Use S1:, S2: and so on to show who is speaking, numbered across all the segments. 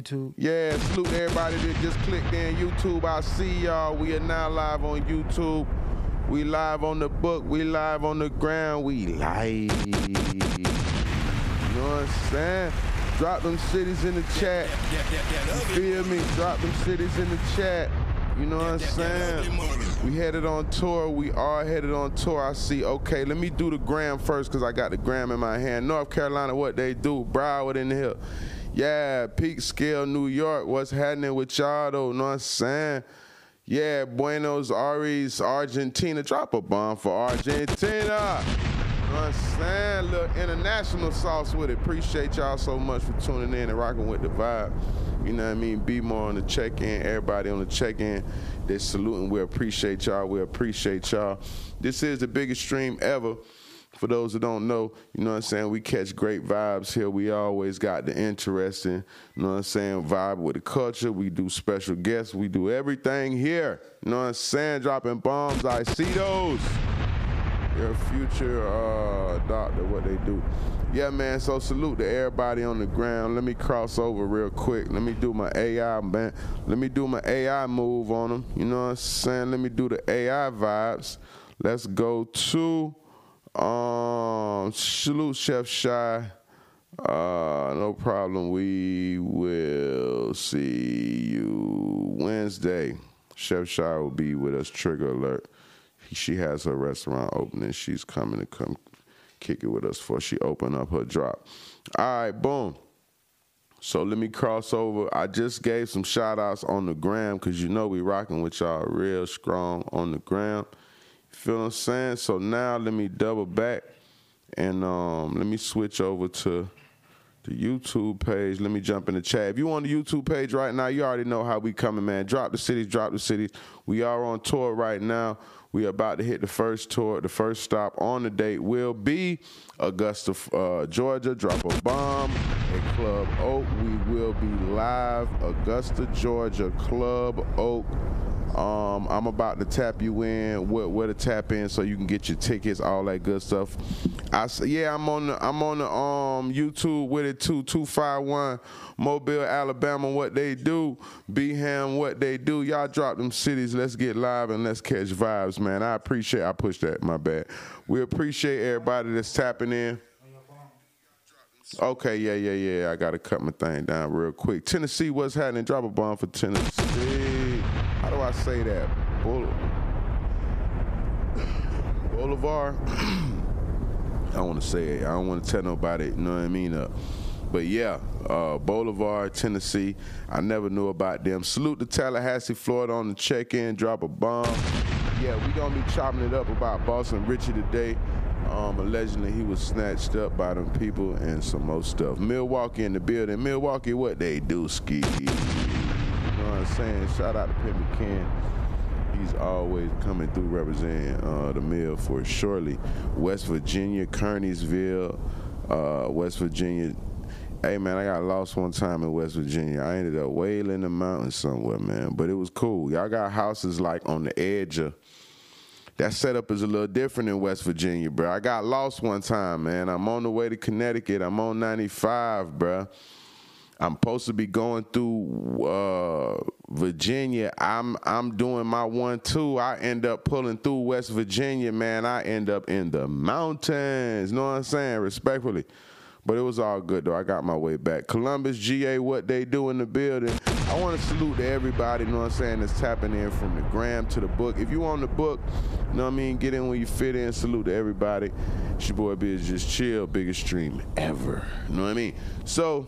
S1: YouTube.
S2: Yeah, salute everybody that just clicked in YouTube. I see y'all. We are now live on YouTube. We live on the book. We live on the ground. We live. You know what I'm saying? Drop them cities in the chat. You feel me? Drop them cities in the chat. You know what I'm saying? We headed on tour. We are headed on tour. I see. Okay, let me do the gram first because I got the gram in my hand. North Carolina, what they do? Broward in the hill. Yeah, Peekskill, New York. What's happening with y'all though? Know what I'm saying? Yeah, Buenos Aires, Argentina. Drop a bomb for Argentina. Know what I'm saying? Little international sauce with it. Appreciate y'all so much for tuning in and rocking with the vibe. You know what I mean? Be more on the check-in. Everybody on the check-in. They're saluting. We appreciate y'all. We appreciate y'all. This is the biggest stream ever. For those that don't know, you know what I'm saying? We catch great vibes here. We always got the interesting, you know what I'm saying, vibe with the culture. We do special guests. We do everything here. You know what I'm saying? Dropping bombs. I see those. Your future uh, doctor, what they do. Yeah, man. So salute to everybody on the ground. Let me cross over real quick. Let me do my AI, man. Let me do my AI move on them. You know what I'm saying? Let me do the AI vibes. Let's go to um, salute Chef Shy. Uh, no problem. We will see you Wednesday. Chef Shy will be with us. Trigger alert. She has her restaurant opening. She's coming to come kick it with us before she open up her drop. All right, boom. So let me cross over. I just gave some shout outs on the gram because you know we rocking with y'all real strong on the gram. Feel what I'm saying? So now let me double back and um, let me switch over to the YouTube page. Let me jump in the chat. If you on the YouTube page right now, you already know how we coming, man. Drop the cities, drop the cities. We are on tour right now. We are about to hit the first tour. The first stop on the date will be Augusta, uh, Georgia. Drop a bomb at Club Oak. We will be live, Augusta, Georgia, Club Oak. Um, I'm about to tap you in where, where, to tap in so you can get your tickets, all that good stuff. I yeah, I'm on the I'm on the um YouTube with it too. Two five one Mobile, Alabama. What they do, Beham. What they do. Y'all drop them cities. Let's get live and let's catch vibes, man. I appreciate. I push that. My bad. We appreciate everybody that's tapping in. Okay, yeah, yeah, yeah. I gotta cut my thing down real quick. Tennessee, what's happening? Drop a bomb for Tennessee. Do I say that? Boul- Boulevard. I don't want to say it. I don't want to tell nobody. You know what I mean? Uh, but yeah, uh, Boulevard, Tennessee. I never knew about them. Salute to Tallahassee, Florida on the check-in. Drop a bomb. Yeah, we gonna be chopping it up about Boston Richey today. Um, allegedly, he was snatched up by them people and some more stuff. Milwaukee in the building. Milwaukee, what they do, ski. I'm saying? Shout out to Pimmy Ken. He's always coming through representing uh, the mill for surely. West Virginia, Kearneysville, uh, West Virginia. Hey man, I got lost one time in West Virginia. I ended up way in the mountains somewhere, man. But it was cool. Y'all got houses like on the edge of that setup is a little different in West Virginia, bro. I got lost one time, man. I'm on the way to Connecticut. I'm on 95, bro. I'm supposed to be going through uh, Virginia. I'm I'm doing my one two. I end up pulling through West Virginia, man. I end up in the mountains. You know what I'm saying? Respectfully. But it was all good though. I got my way back. Columbus, GA, what they do in the building. I want to salute to everybody, you know what I'm saying, that's tapping in from the gram to the book. If you on the book, you know what I mean, get in when you fit in. Salute to everybody. It's your boy Bizz Just Chill, biggest stream ever. You know what I mean? So,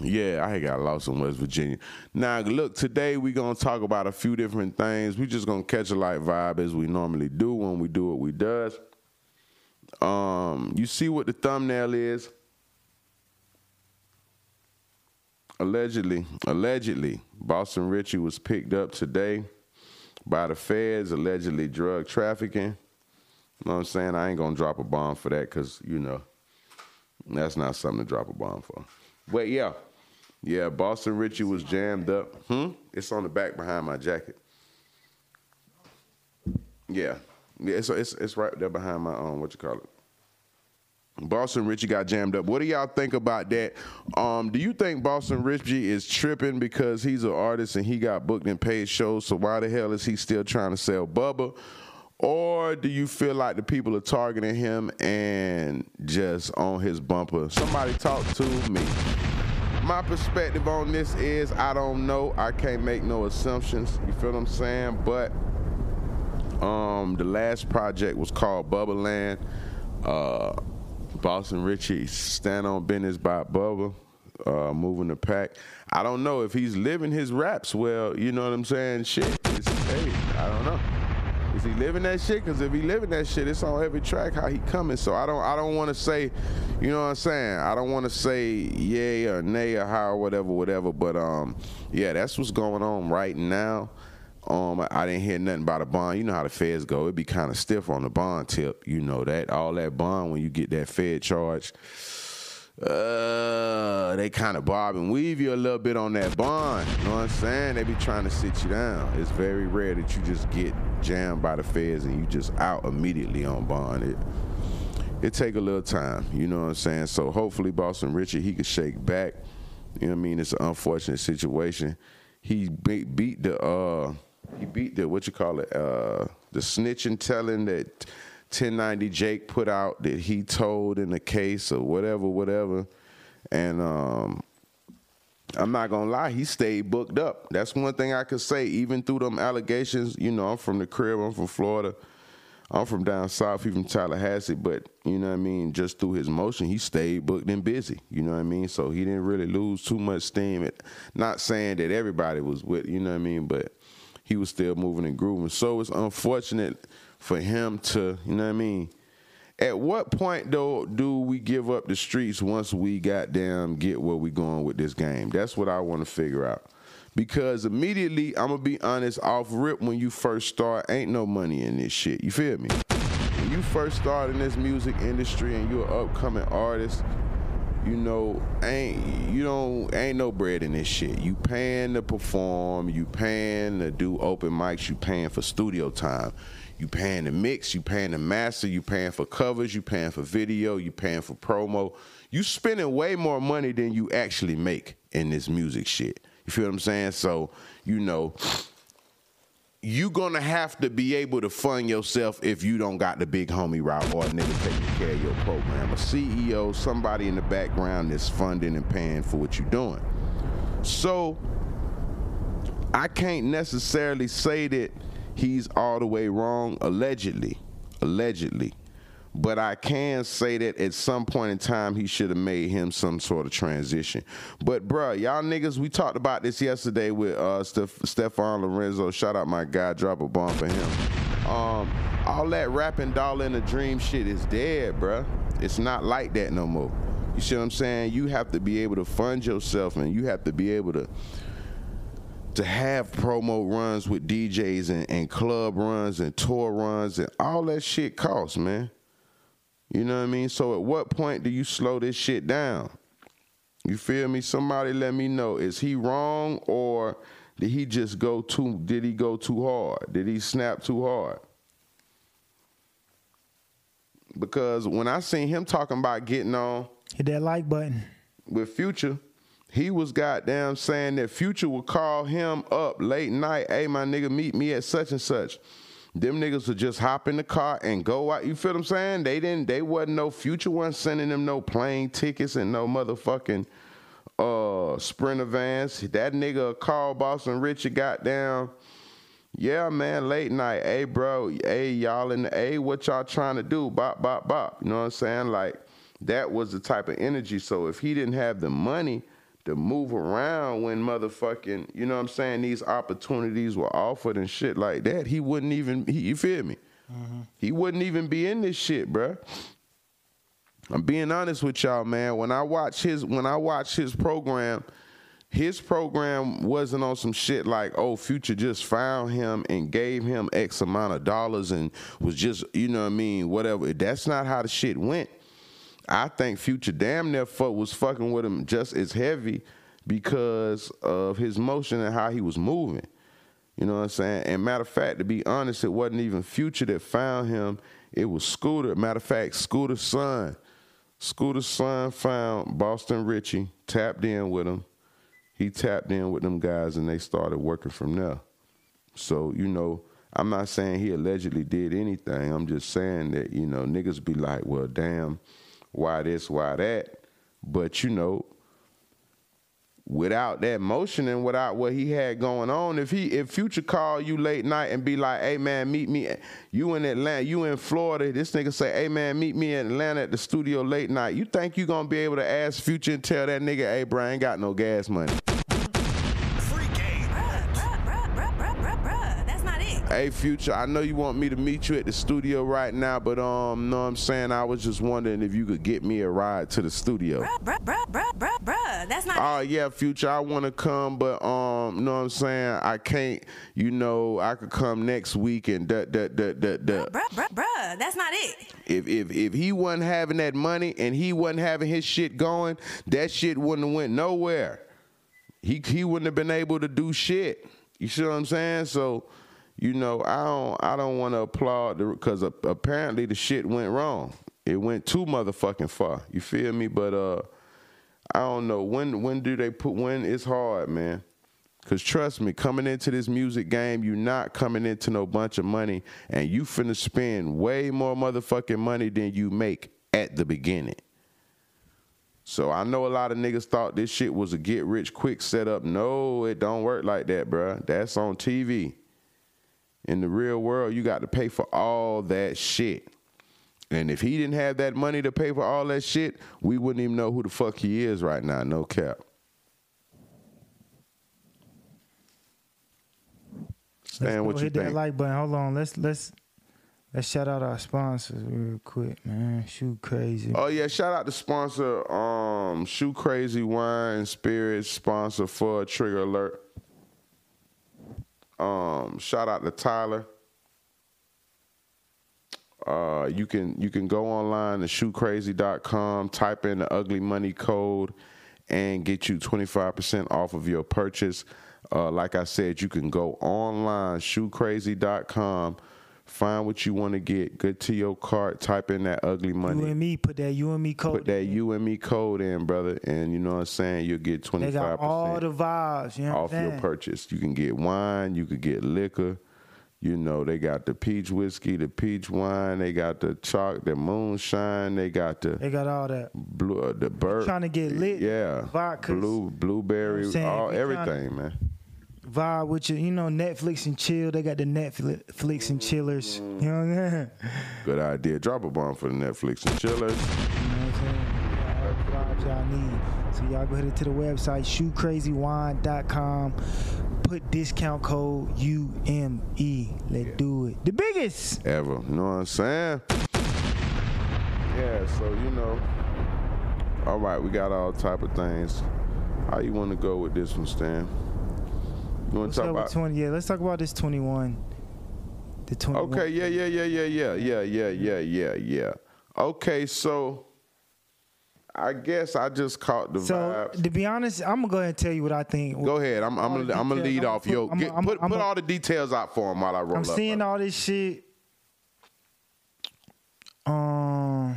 S2: yeah, I got lost in West Virginia. Now, look, today we're going to talk about a few different things. we just going to catch a light vibe as we normally do when we do what we does. Um, you see what the thumbnail is? Allegedly, allegedly, Boston Richey was picked up today by the feds, allegedly drug trafficking. You know what I'm saying? I ain't gonna drop a bomb for that because, you know, that's not something to drop a bomb for. But yeah, yeah, Boston Richey was jammed up. Hmm? It's on the back behind my jacket. Yeah. Yeah, it's, it's, it's right there behind my, um, what you call it? Boston Richey got jammed up. What do y'all think about that? Um, do you think Boston Richey is tripping because he's an artist and he got booked and paid shows? So why the hell is he still trying to sell Bubba? Or do you feel like the people are targeting him and just on his bumper? Somebody talk to me. My perspective on this is I don't know. I can't make no assumptions. You feel what I'm saying? But um, the last project was called Bubba Land. Uh, Boston Richey, stand on business by Bubba, uh, moving the pack. I don't know if he's living his raps well. You know what I'm saying? Shit, hey, I don't know. Is he living that shit? Because if he living that shit, it's on every track how he coming. So I don't, I don't want to say, you know what I'm saying? I don't want to say yay or nay or how or whatever, whatever. But um, yeah, that's what's going on right now. Um, I didn't hear nothing about a bond. You know how the feds go. It'd be kind of stiff on the bond tip. You know that all that bond when you get that fed charge. Uh, they kind of bob and weave you a little bit on that bond. You know what I'm saying? They be trying to sit you down. It's very rare that you just get jammed by the feds and you just out immediately on bond. It it take a little time. You know what I'm saying? So hopefully Boston Richard he could shake back. You know what I mean? It's an unfortunate situation. He beat, beat the uh he beat the what you call it uh, the snitching telling that 1090 Jake put out that he told in the case or whatever, whatever, and um, I'm not gonna lie, he stayed booked up. That's one thing I could say. Even through them allegations, you know, I'm from the crib, I'm from Florida. I'm from down south, he from Tallahassee, but you know what I mean, just through his motion, he stayed booked and busy. You know what I mean? So he didn't really lose too much steam. Not saying that everybody was with, you know what I mean, but he was still moving and grooving. So it's unfortunate for him to, you know what I mean? At what point though do we give up the streets once we goddamn get where we going with this game? That's what I want to figure out. Because immediately, I'm gonna be honest, off rip when you first start, ain't no money in this shit. You feel me? When you first start in this music industry and you're an upcoming artist, you know, ain't you don't ain't no bread in this shit. You paying to perform, you paying to do open mics, you paying for studio time, you paying the mix, you paying the master, you paying for covers, you paying for video, you paying for promo. You spending way more money than you actually make in this music shit. You feel what I'm saying? So, you know, you're gonna have to be able to fund yourself if you don't got the big homie route or a nigga taking care of your program. A CEO, somebody in the background that's funding and paying for what you're doing. So I can't necessarily say that he's all the way wrong, allegedly. Allegedly. But I can say that at some point in time he should have made him some sort of transition. But bruh, y'all niggas, we talked about this yesterday with uh Steph- Stefan Lorenzo. Shout out my guy, drop a bomb for him. Um, all that rapping dollar in a dream shit is dead, bruh. It's not like that no more. You see what I'm saying? You have to be able to fund yourself and you have to be able to to have promo runs with DJs and, and club runs and tour runs and all that shit costs, man. You know what I mean? So at what point do you slow this shit down? You feel me? Somebody let me know. Is he wrong or did he just go too did he go too hard? Did he snap too hard? Because when I seen him talking about getting on
S1: Hit that like button.
S2: with Future, he was goddamn saying that Future would call him up late night, hey my nigga, meet me at such and such. Them niggas would just hop in the car and go out. You feel what I'm saying? They didn't. They wasn't no future ones sending them no plane tickets and no motherfucking uh sprinter vans. That nigga called Boston Richard got down. Yeah, man, late night. Hey, bro. Hey, y'all in the hey, what y'all trying to do? Bop, bop, bop. You know what I'm saying? Like that was the type of energy. So if he didn't have the money to move around when motherfucking, you know what I'm saying, these opportunities were offered and shit like that, he wouldn't even, he, you feel me? Mm-hmm. He wouldn't even be in this shit, bruh. I'm being honest with y'all, man. When I watch his, when I watch his program, his program wasn't on some shit like, oh, Future just found him and gave him X amount of dollars and was just, you know what I mean, whatever. That's not how the shit went. I think Future damn near fuck was fucking with him just as heavy because of his motion and how he was moving. You know what I'm saying? And matter of fact, to be honest, it wasn't even Future that found him. It was Scooter. Matter of fact, Scooter's son Scooter's son found Boston Richey, tapped in with him. He tapped in with them guys and they started working from there. So, you know, I'm not saying he allegedly did anything. I'm just saying that, you know, niggas be like, well, damn, why this, why that? But, you know, without that motion and without what he had going on, if he if Future call you late night and be like, hey man, meet me, you in Atlanta, you in Florida, this nigga say, hey man, meet me in Atlanta at the studio late night. You think you gonna be able to ask Future and tell that nigga, hey I ain't got no gas money. Hey Future, I know you want me to meet you at the studio right now, but um, know what I'm saying? I was just wondering if you could get me a ride to the studio.
S1: Bruh, bruh, bruh, bruh, bruh, that's not.
S2: Oh yeah, Future, I want to come, but um, know what I'm saying? I can't. You know, I could come next week and that that that that that.
S1: Bruh, bruh, bruh, that's not it.
S2: If if if he wasn't having that money and he wasn't having his shit going, that shit wouldn't have went nowhere. He he wouldn't have been able to do shit. You see what I'm saying? So you know, I don't I don't want to applaud because apparently the shit went wrong. It went too motherfucking far. You feel me? But uh, I don't know when when do they put when it's hard, man. Cause trust me, coming into this music game, you're not coming into no bunch of money, and you finna spend way more motherfucking money than you make at the beginning. So I know a lot of niggas thought this shit was a get rich quick setup. No, it don't work like that, bruh. That's on TV. In the real world, you got to pay for all that shit. And if he didn't have that money to pay for all that shit, we wouldn't even know who the fuck he is right now. No cap.
S3: Stand what you hit think. that like button. Hold on. Let's let's let's shout out our sponsors real quick, man. Shoe Crazy.
S2: Oh yeah, shout out the sponsor, um, Shoe Crazy Wine Spirits, sponsor for Trigger Alert. Um, shout out to Tyler. Uh, you can you can go online to shoecrazy.com, type in the ugly money code, and get you 25% off of your purchase. Uh, like I said, you can go online, shoecrazy.com Find what you want to get. Good to your cart. Type in that ugly money.
S3: You and me. Put that you and me code.
S2: Put that in. you and me code in, brother. And you know what I'm saying. You'll get twenty five percent.
S3: all the vibes. You know
S2: off your purchase. You can get wine. You could get liquor. You know they got the peach whiskey, the peach wine. They got the chalk, the moonshine. They got the.
S3: They got all that.
S2: Blue, uh, the bird.
S3: Trying to get lit.
S2: Yeah. Vodka. Blue, blueberry. You know all everything, man
S3: vibe with you. You know, Netflix and chill. They got the Netflix and chillers. You know what I'm saying?
S2: Good idea. Drop a bomb for the Netflix and chillers. You know what I'm saying?
S3: vibes y'all need. So y'all go ahead to the website shoecrazywine.com. Put discount code UME. Let's yeah. do it. The biggest
S2: ever. You know what I'm saying? Yeah. So you know. All right, we got all type of things. How you want to go with this one, Stan?
S3: You want to talk about 20? Yeah, let's talk about this 21. The 21.
S2: Okay, yeah, yeah, yeah, yeah, yeah, yeah, yeah, yeah, yeah, yeah. Okay, so I guess I just caught the
S3: so,
S2: vibes.
S3: to be honest, I'm gonna go ahead and tell you what I think.
S2: Go ahead. I'm I'm gonna, I'm gonna lead off. Yo, get, I'm, put I'm, put all the details out for him while I roll
S3: I'm
S2: up.
S3: I'm seeing all this shit. Um.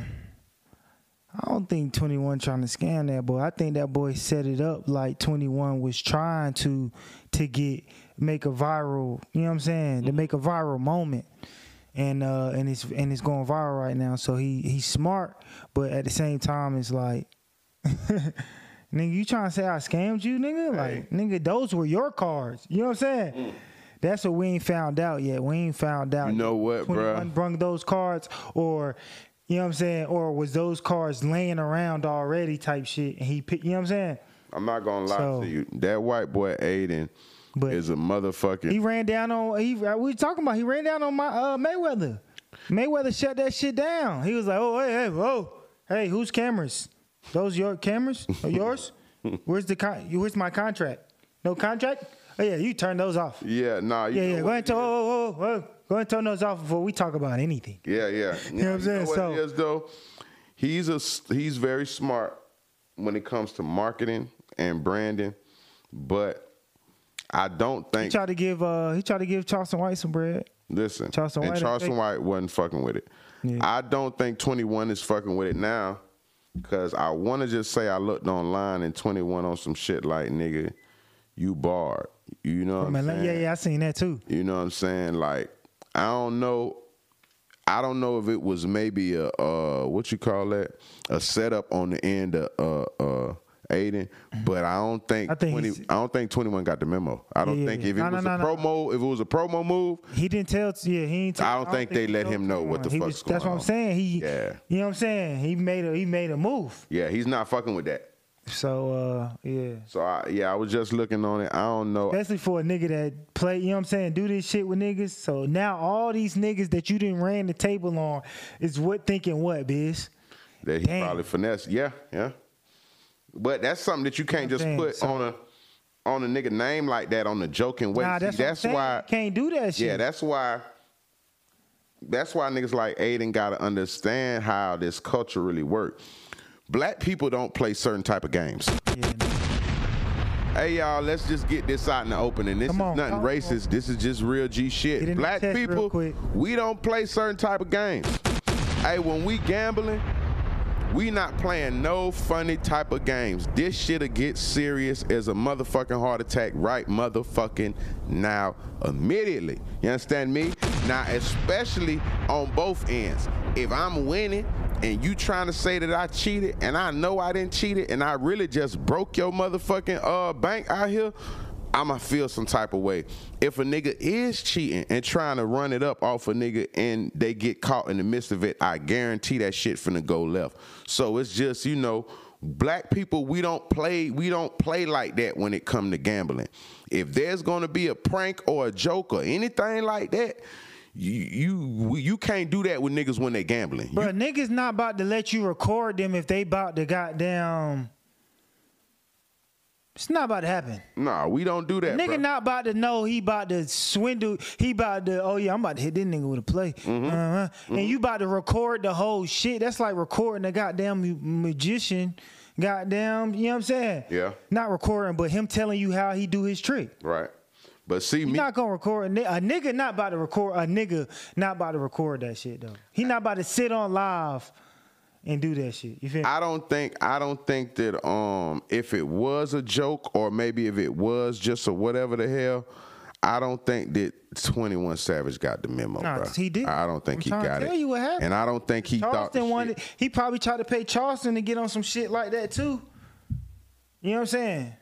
S3: I don't think 21 trying to scam that boy. I think that boy set it up like 21 was trying to to get make a viral, you know what I'm saying? To make a viral moment. And uh and it's and it's going viral right now. So he he's smart, but at the same time it's like nigga, you trying to say I scammed you, nigga? Like, nigga, those were your cards. You know what I'm saying? Mm. That's what we ain't found out yet. We ain't found out.
S2: You know what, bro?
S3: Brung those cards, or you know what I'm saying? Or was those cards laying around already type shit and he picked, you know what I'm saying?
S2: I'm not gonna lie so, to you. That white boy Adin but is a motherfucking.
S3: He ran down on he we talking about he ran down on my uh, Mayweather. Mayweather shut that shit down. He was like, "Oh, hey, hey, whoa. Hey, whose cameras? Those your cameras? Or yours? Where's the con- where's my contract? No contract? Oh yeah, you turn those off.
S2: Yeah, nah.
S3: yeah, yeah. Go ahead and. Whoa, whoa, whoa, whoa. Go ahead and turn those off before we talk about anything.
S2: Yeah, yeah.
S3: you know what I'm saying? Know
S2: what so is, though, he's a he's very smart when it comes to marketing and Brandon, but I don't think
S3: he tried to give uh he tried to give Charleston White some bread.
S2: Listen, Charleston and White Charleston White wasn't fucking with it. Yeah. I don't think 21 is fucking with it now Cause I wanna just say I looked online and 21 on some shit like nigga, you barred. You know what I'm saying?
S3: yeah, yeah, I seen that too.
S2: You know what I'm saying? Like, I don't know. I don't know if it was maybe a uh what you call that? A setup on the end of uh uh Adin, but I don't think,
S3: I think
S2: 20, I don't think 21 got the memo. I don't
S3: Yeah,
S2: think if it
S3: No,
S2: was
S3: no,
S2: a
S3: no.
S2: promo, if it was a promo move,
S3: He didn't tell. Yeah, he ain't. Tell,
S2: I don't think they let him know what the
S3: He
S2: fuck's
S3: That's
S2: going
S3: what I'm saying. He,
S2: Yeah.
S3: you know what I'm saying. He made a he made a move.
S2: yeah, he's not fucking with that.
S3: So uh, yeah,
S2: So I, yeah, I was just looking on it. I don't know.
S3: especially for a nigga that play. You know what I'm saying. Do this shit with niggas. So now all these niggas that you didn't ran the table on is what thinking what, biz.
S2: that he
S3: Damn.
S2: probably finessed. Yeah, yeah. But that's something that you can't just put
S3: so-
S2: on a on a nigga name like that on the joking way.
S3: Nah, that's, I'm
S2: that's why.
S3: can't do that shit.
S2: Yeah, that's why. That's why niggas like Adin gotta understand how this culture really works. Black people don't play certain type of games.
S3: Yeah.
S2: Hey y'all, let's just get this out in the open. And this is nothing
S3: come on.
S2: racist. This is just real G shit. Black people, we don't play certain type of games. Hey, when we gambling, we not playing no funny type of games. This shit'll get serious as a motherfucking heart attack right motherfucking now immediately. You understand me? Now, especially on both ends. If I'm winning and you trying to say that I cheated and I know I didn't cheat it and I really just broke your motherfucking uh bank out here, I'ma feel some type of way. If a nigga is cheating and trying to run it up off a nigga and they get caught in the midst of it, I guarantee that shit finna go left. So it's just, you know, black people we don't play we don't play like that when it come to gambling. If there's gonna be a prank or a joke or anything like that, you you you can't do that with niggas when they gambling.
S3: Bro, niggas not about to let you record them if they about to goddamn. It's not about to happen.
S2: nah, we don't do that.
S3: Nigga
S2: bro.
S3: not about to know he about to swindle. He about to, oh yeah, I'm about to hit this nigga with a play.
S2: Mm-hmm.
S3: Uh-huh. And you about to record the whole shit. That's like recording a goddamn magician. Goddamn, you know what I'm saying?
S2: Yeah.
S3: Not recording, but him telling you how he do his trick.
S2: right. But see
S3: He
S2: me
S3: not gonna record a a nigga not about to record a nigga not about to record that shit though. He not about to sit on live and do that shit. You feel me?
S2: I don't think I don't think that um if it was a joke or maybe if it was just a whatever the hell, I don't think that Twenty One Savage got the memo.
S3: Nah,
S2: bruh.
S3: he did.
S2: I don't think
S3: I'm
S2: he got
S3: tell
S2: it.
S3: you what happened.
S2: And I don't think he thought
S3: Charleston
S2: the
S3: wanted.
S2: shit-
S3: He probably tried to pay Charleston to get on some shit like that too. You know what I'm saying?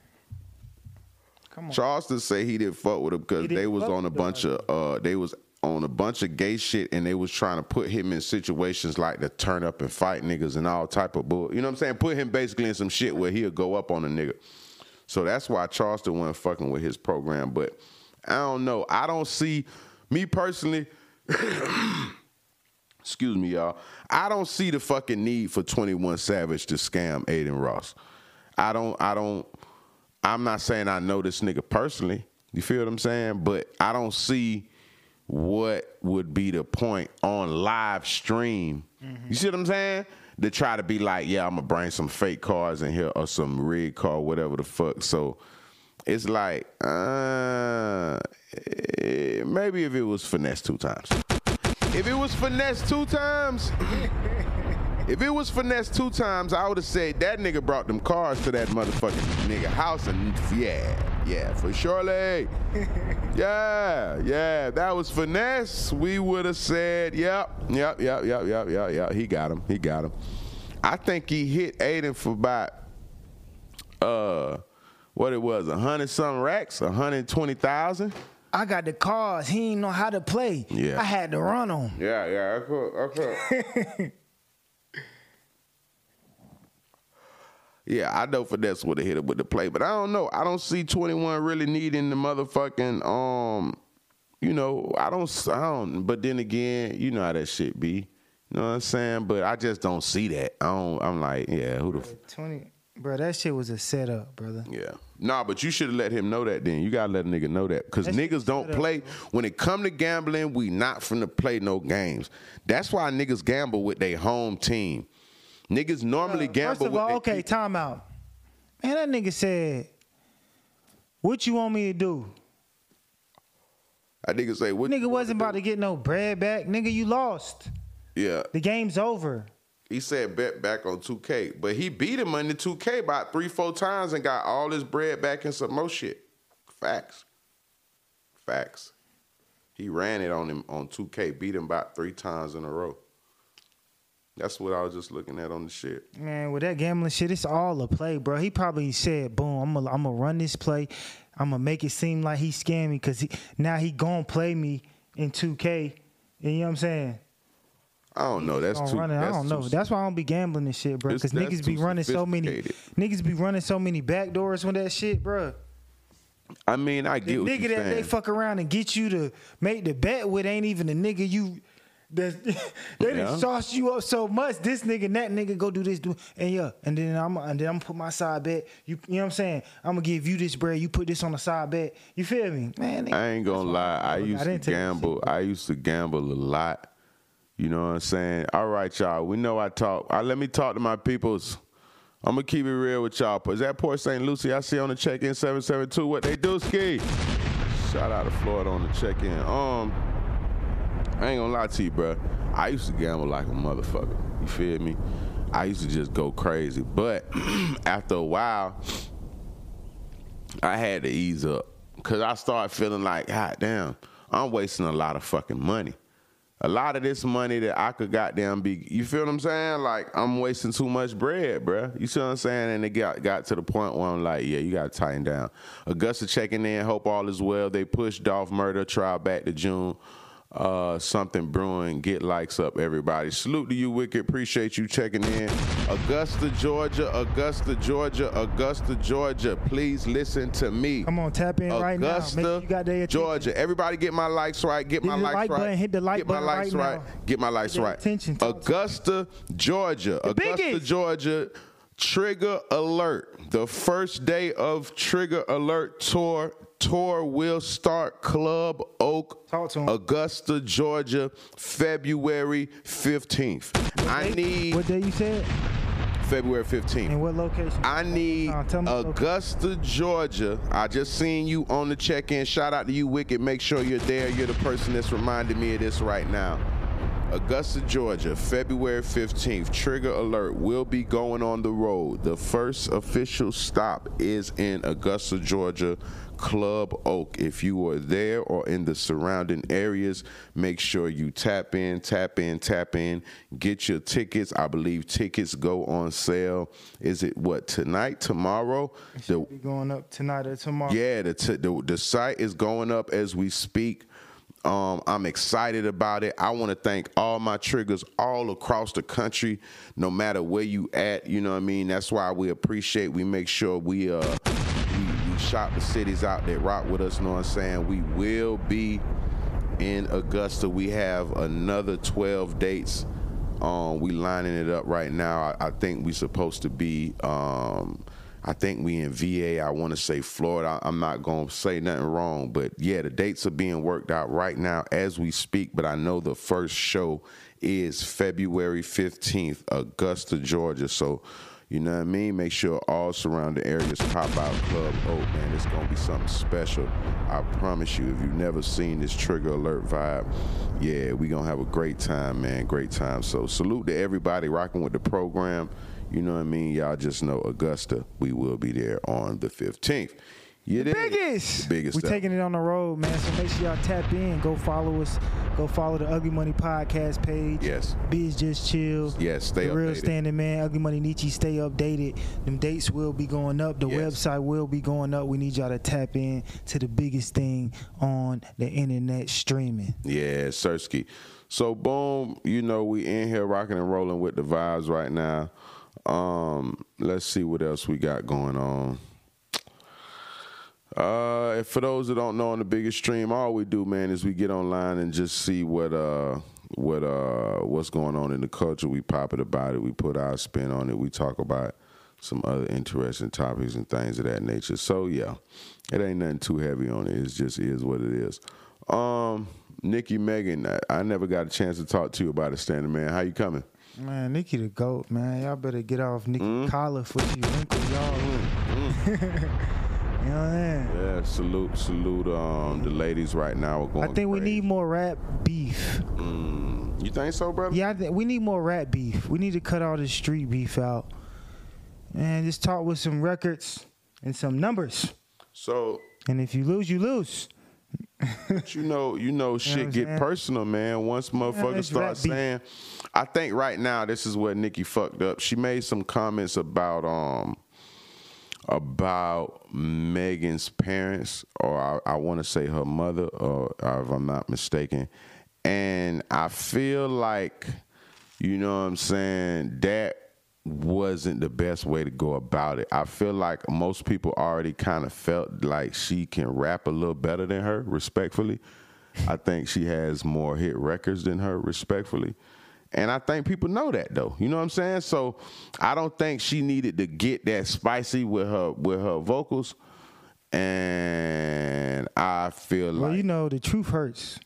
S3: Come on.
S2: Charleston say he didn't fuck with him because they was on a bunch of uh they was on a bunch of gay shit and they was trying to put him in situations like to turn up and fight niggas and all type of bull. You know what I'm saying? Put him basically in some shit where he'll go up on a nigga. So that's why Charleston wasn't fucking with his program. But I don't know. I don't see me personally. excuse me, y'all. I don't see the fucking need for 21 Savage to scam Adin Ross. I don't I don't I'm not saying I know this nigga personally. You feel what I'm saying? But I don't see what would be the point on live stream. You see what I'm saying? To try to be like, yeah, I'm gonna bring some fake cars in here or some rig car, whatever the fuck. So it's like, uh, maybe if it was finesse two times. If it was finesse two times, if it was finesse two times, I would have said that nigga brought them cars to that motherfucking nigga house and yeah, yeah, for surely. yeah, yeah, that was finesse. We would have said, yep, yep, yep, yep, yep, yep, yep. He got him. He got him. I think he hit Adin for about uh what it was, a hundred some racks, a hundred twenty thousand.
S3: I got the cars. He didn't know how to play.
S2: Yeah.
S3: I had to run on.
S2: Yeah, yeah, that's. That's cool. yeah, I know Finesse would have hit him with the play, but I don't know. I don't see 21 really needing the motherfucking um, you know, I don't I don't but then again, you know how that shit be. You know what I'm saying? But I just don't see that. I don't I'm like, yeah, who the f-
S3: Twenty, bro. That shit was a setup, brother.
S2: yeah. Nah, but you should have let him know that then. You gotta let a nigga know that. Cause
S3: That
S2: niggas don't
S3: set up,
S2: play when it come to gambling, we not finna play no games. That's why niggas gamble with their home team. Niggas normally uh, gamble
S3: First of
S2: with
S3: all, okay, time out. Man, that nigga said, "What you want me to do?"
S2: That nigga say what
S3: Nigga wasn't
S2: do?
S3: about to get no bread back. Nigga, you lost.
S2: Yeah.
S3: The game's over.
S2: He said bet back on 2K, but he beat him in the 2K about three, four times and got all his bread back and some more shit. Facts. Facts. He ran it on him on 2K, beat him about three times in a row. That's what I was just looking at on the shit.
S3: Man, with that gambling shit, it's all a play, bro. He probably said, "Boom, I'm gonna, I'm gonna run this play. I'm gonna make it seem like he scammed me because he, now he gonna play me in 2K." And you know what I'm saying?
S2: I don't know. That's too.
S3: it. I don't know. That's why I don't be gambling this shit, bro. Because niggas be running so many, niggas be running so many backdoors with that shit, bro.
S2: I mean, I
S3: The
S2: get what
S3: nigga that they fuck around and get you to make the bet with ain't even the nigga you. They
S2: Yeah.
S3: done sauce you up so much. This nigga and that nigga go do this, do and yeah, and then I'm and then I'm put my side bet. You, you know what I'm saying? I'm gonna give you this bread. You put this on the side bet. You feel me, man?
S2: I ain't gonna lie. I
S3: Look, I
S2: used to
S3: didn't
S2: gamble. I used to gamble a lot. You know what I'm saying? All right, y'all. We know I talk. I, let me talk to my peoples. I'm gonna keep it real with y'all. Is that Port St. Lucie? I see on the check-in 772. What they do, ski? Shout out to Florida on the check-in. Um, I ain't gonna lie to you, bro. I used to gamble like a motherfucker. You feel me? I used to just go crazy. But after a while, I had to ease up because I started feeling like, God damn, I'm wasting a lot of fucking money. A lot of this money that I could goddamn be, you feel what I'm saying? Like I'm wasting too much bread, bruh. You see what I'm saying? And it got got to the point where I'm like, yeah, you gotta tighten down. Augusta checking in, hope all is well. They pushed Dolph murder trial back to June. Uh, something brewing. Get likes up, everybody. Salute to you, Wicked. Appreciate you checking in. Augusta, Georgia. Augusta, Georgia. Augusta, Georgia. Please listen to me.
S3: Come on, tap in right now.
S2: Augusta,
S3: sure you got their.
S2: Georgia. Everybody get my likes right. Get my likes
S3: like
S2: right.
S3: button, hit the like
S2: get my
S3: button
S2: likes
S3: right
S2: right. Get my likes
S3: Get
S2: right.
S3: attention.
S2: Augusta, Georgia. Augusta,
S3: biggest.
S2: Georgia. Trigger alert. The first day of Trigger Alert tour. Tour will start Club Oak,
S3: Talk to 'em.
S2: Augusta, Georgia, February 15th. I need
S3: What day you said?
S2: February 15th.
S3: And what location?
S2: I need
S3: Uh, the location.
S2: Augusta, Georgia. I just seen you on the check-in. Shout out to you, Wicked. Make sure you're there. You're the person that's reminding me of this right now. Augusta, Georgia, February 15th. Trigger alert. We'll be going on the road. The first official stop is in Augusta, Georgia, Club Oak. If you are there or in the surrounding areas, make sure you tap in, tap in, tap in. Get your tickets. I believe tickets go on sale. Is it what tonight, tomorrow? The,
S3: Be going up tonight or tomorrow.
S2: yeah, the, t- the the site is going up as we speak. Um, I'm excited about it. I want to thank all my triggers all across the country, no matter where you at. You know what I mean? That's why we appreciate. We make sure we uh shop the cities out that rock with us. Know what I'm saying? We will be in Augusta. We have another 12 dates. Um, we lining it up right now. I, I think we supposed to be. Um, I think we in VA. I want to say Florida. I, I'm not gonna say nothing wrong, but yeah, the dates are being worked out right now as we speak. But I know the first show is February 15th, Augusta, Georgia. So. You know what I mean? Make sure all surrounding areas pop out Club Oak, man. It's gonna be something special. I promise you, if you've never seen this trigger alert vibe, yeah, we gonna have a great time, man. Great time. So salute to everybody rocking with the program. You know what I mean? Y'all just know Augusta. We will be there on the 15th. You dig?
S3: biggest.
S2: The biggest.
S3: We
S2: stuff.
S3: taking it on the road, man. So make sure y'all tap in. Go follow us. Go follow the Ugly Money podcast page.
S2: Yes.
S3: Bizz just chill.
S2: Yes, stay
S3: the real
S2: Stan
S3: Da Man. Ugly Money Niche. Stay updated. Them dates will be going up. The
S2: Yes.
S3: website will be going up. We need y'all to tap in to the biggest thing on the internet streaming.
S2: Yeah, Sersky. So boom, you know we in here rocking and rolling with the vibes right now. Um, let's see what else we got going on. Uh, and for those that don't know on the biggest stream, all we do, man, is we get online and just see what uh what uh what's going on in the culture. We pop it about it. We put our spin on it. We talk about some other interesting topics and things of that nature. So yeah, it ain't nothing too heavy on it. It just is what it is. Um, Nikki Megan, I, I never got a chance to talk to you about it, Stan Da Man. How you coming?
S3: Man, Nikki the goat, man. Y'all better get off Nikki
S2: Mm-hmm.
S3: collar for she wrinkle y'all. you know what I'm saying?
S2: Yeah, salute, salute. Um, the ladies right now are going.
S3: I think we
S2: crazy.
S3: need more rap beef.
S2: Mm. You think so, brother?
S3: Yeah, I we need more rap beef. We need to cut all this street beef out, and just talk with some records and some numbers.
S2: So
S3: And if you lose, you lose.
S2: But you know, you know, shit
S3: I'm
S2: get
S3: saying?
S2: personal, man. Once motherfuckers
S3: it's
S2: start
S3: rap beef.
S2: saying, I think right now this is where Nikki fucked up. She made some comments about um about Megan's parents, or I, I want to say her mother, or, or if I'm not mistaken. And I feel like, you know what I'm saying, that wasn't the best way to go about it. I feel like most people already kind of felt like she can rap a little better than her, respectfully. I think she has more hit records than her, respectfully. And I think people know that though. You know what I'm saying? So I don't think she needed to get that spicy with her with her vocals. And I feel
S3: Well,
S2: like Well,
S3: you know, the truth hurts.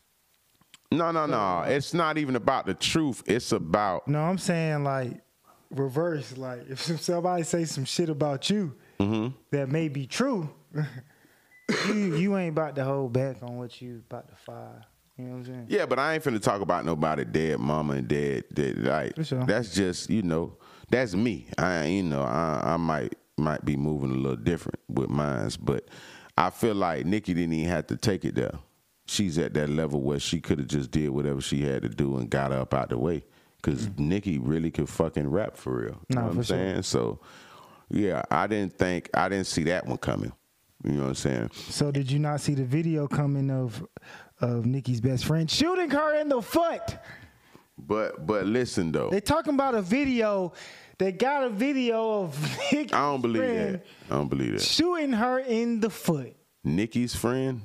S2: no, no, no. It's not even about the truth. It's about
S3: No, I'm saying like reverse. Like if somebody say some shit about you
S2: Mm-hmm.
S3: that may be true, you you ain't about to hold back on what you about to fire. You know what I'm saying?
S2: Yeah, but I ain't finna talk about nobody dead mama and dead. dead like
S3: sure.
S2: that's just you know that's me. I you know I I might might be moving a little different with mines, but I feel like Nikki didn't even have to take it there. She's at that level where she could have just did whatever she had to do and got up out the way. because mm. Nikki really could fucking rap for real. You
S3: Nah,
S2: know what I'm
S3: sure.
S2: saying? So, yeah, I didn't think I didn't see that one coming. You know what I'm saying?
S3: So did you not see the video coming of of Nikki's best friend shooting her in the foot?
S2: But but listen though,
S3: They talking about a video. They got a video of Nikki's
S2: I don't believe
S3: friend
S2: that. I don't believe that.
S3: shooting her in the foot,
S2: Nikki's friend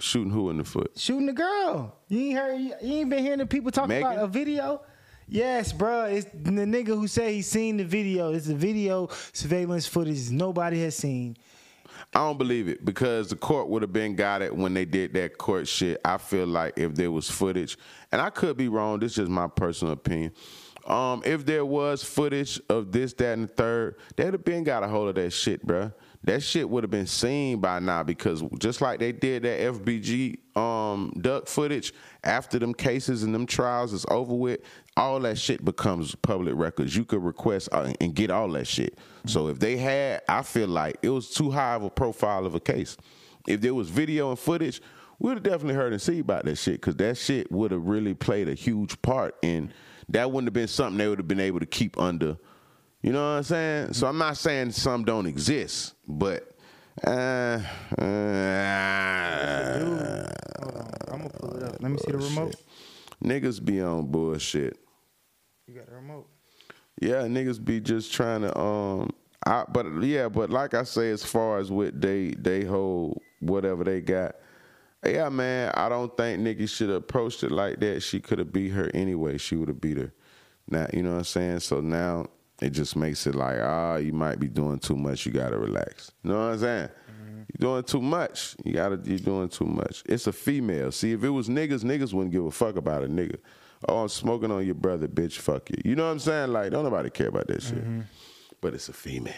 S2: shooting who in the foot?
S3: shooting the girl. You ain't heard? You ain't been hearing the people talking
S2: Megan?
S3: about a video. Yes, bro. It's the nigga who say he seen the video. It's the video surveillance footage nobody has seen.
S2: I don't believe it because the court would have been got it when they did that court shit. I feel like if there was footage, and I could be wrong, this is just my personal opinion. Um, if there was footage of this, that, and the third, they'd have been got a hold of that shit, bruh. That shit would have been seen by now because just like they did that FBG um, duck footage after them cases and them trials is over with, all that shit becomes public records. You could request uh, and get all that shit. So if they had, I feel like it was too high of a profile of a case. If there was video and footage, we would have definitely heard and see about that shit because that shit would have really played a huge part in. That wouldn't have been something they would have been able to keep under. You know what I'm saying? So I'm not saying some don't exist, but uh, uh,
S3: I'm gonna pull it up. Let me see the remote.
S2: niggas be on bullshit.
S3: You got the remote.
S2: Yeah, niggas be just trying to um I but yeah, but like I say as far as what they they hold whatever they got. Yeah, man, I don't think Nikki should have approached it like that. She could have beat her anyway. She would have beat her. Now, you know what I'm saying? So now it just makes it like, ah, you might be doing too much. You gotta relax. You know what I'm saying? You're doing too much. You gotta you're doing too much. It's a female. See, if it was niggas, niggas wouldn't give a fuck about a nigga. Oh, I'm smoking on your brother, bitch, fuck you. You know what I'm saying? Like, don't nobody care about that shit. But it's a female.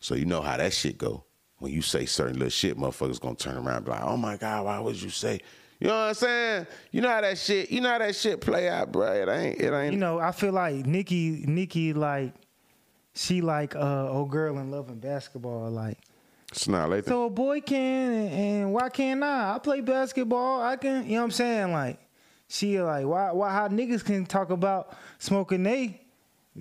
S2: So you know how that shit go. When you say certain little shit, motherfuckers gonna turn around and be like, oh my God, why would you say? You know what I'm saying? You know how that shit, you know how that shit play out, bro. It ain't, it ain't.
S3: You know, I feel like Nikki, Nikki, like she like uh old girl in love and basketball. Like,
S2: it's not like
S3: so a boy can and, and why can't I? I play basketball. I can. You know what I'm saying? Like, she like why why how niggas can talk about smoking they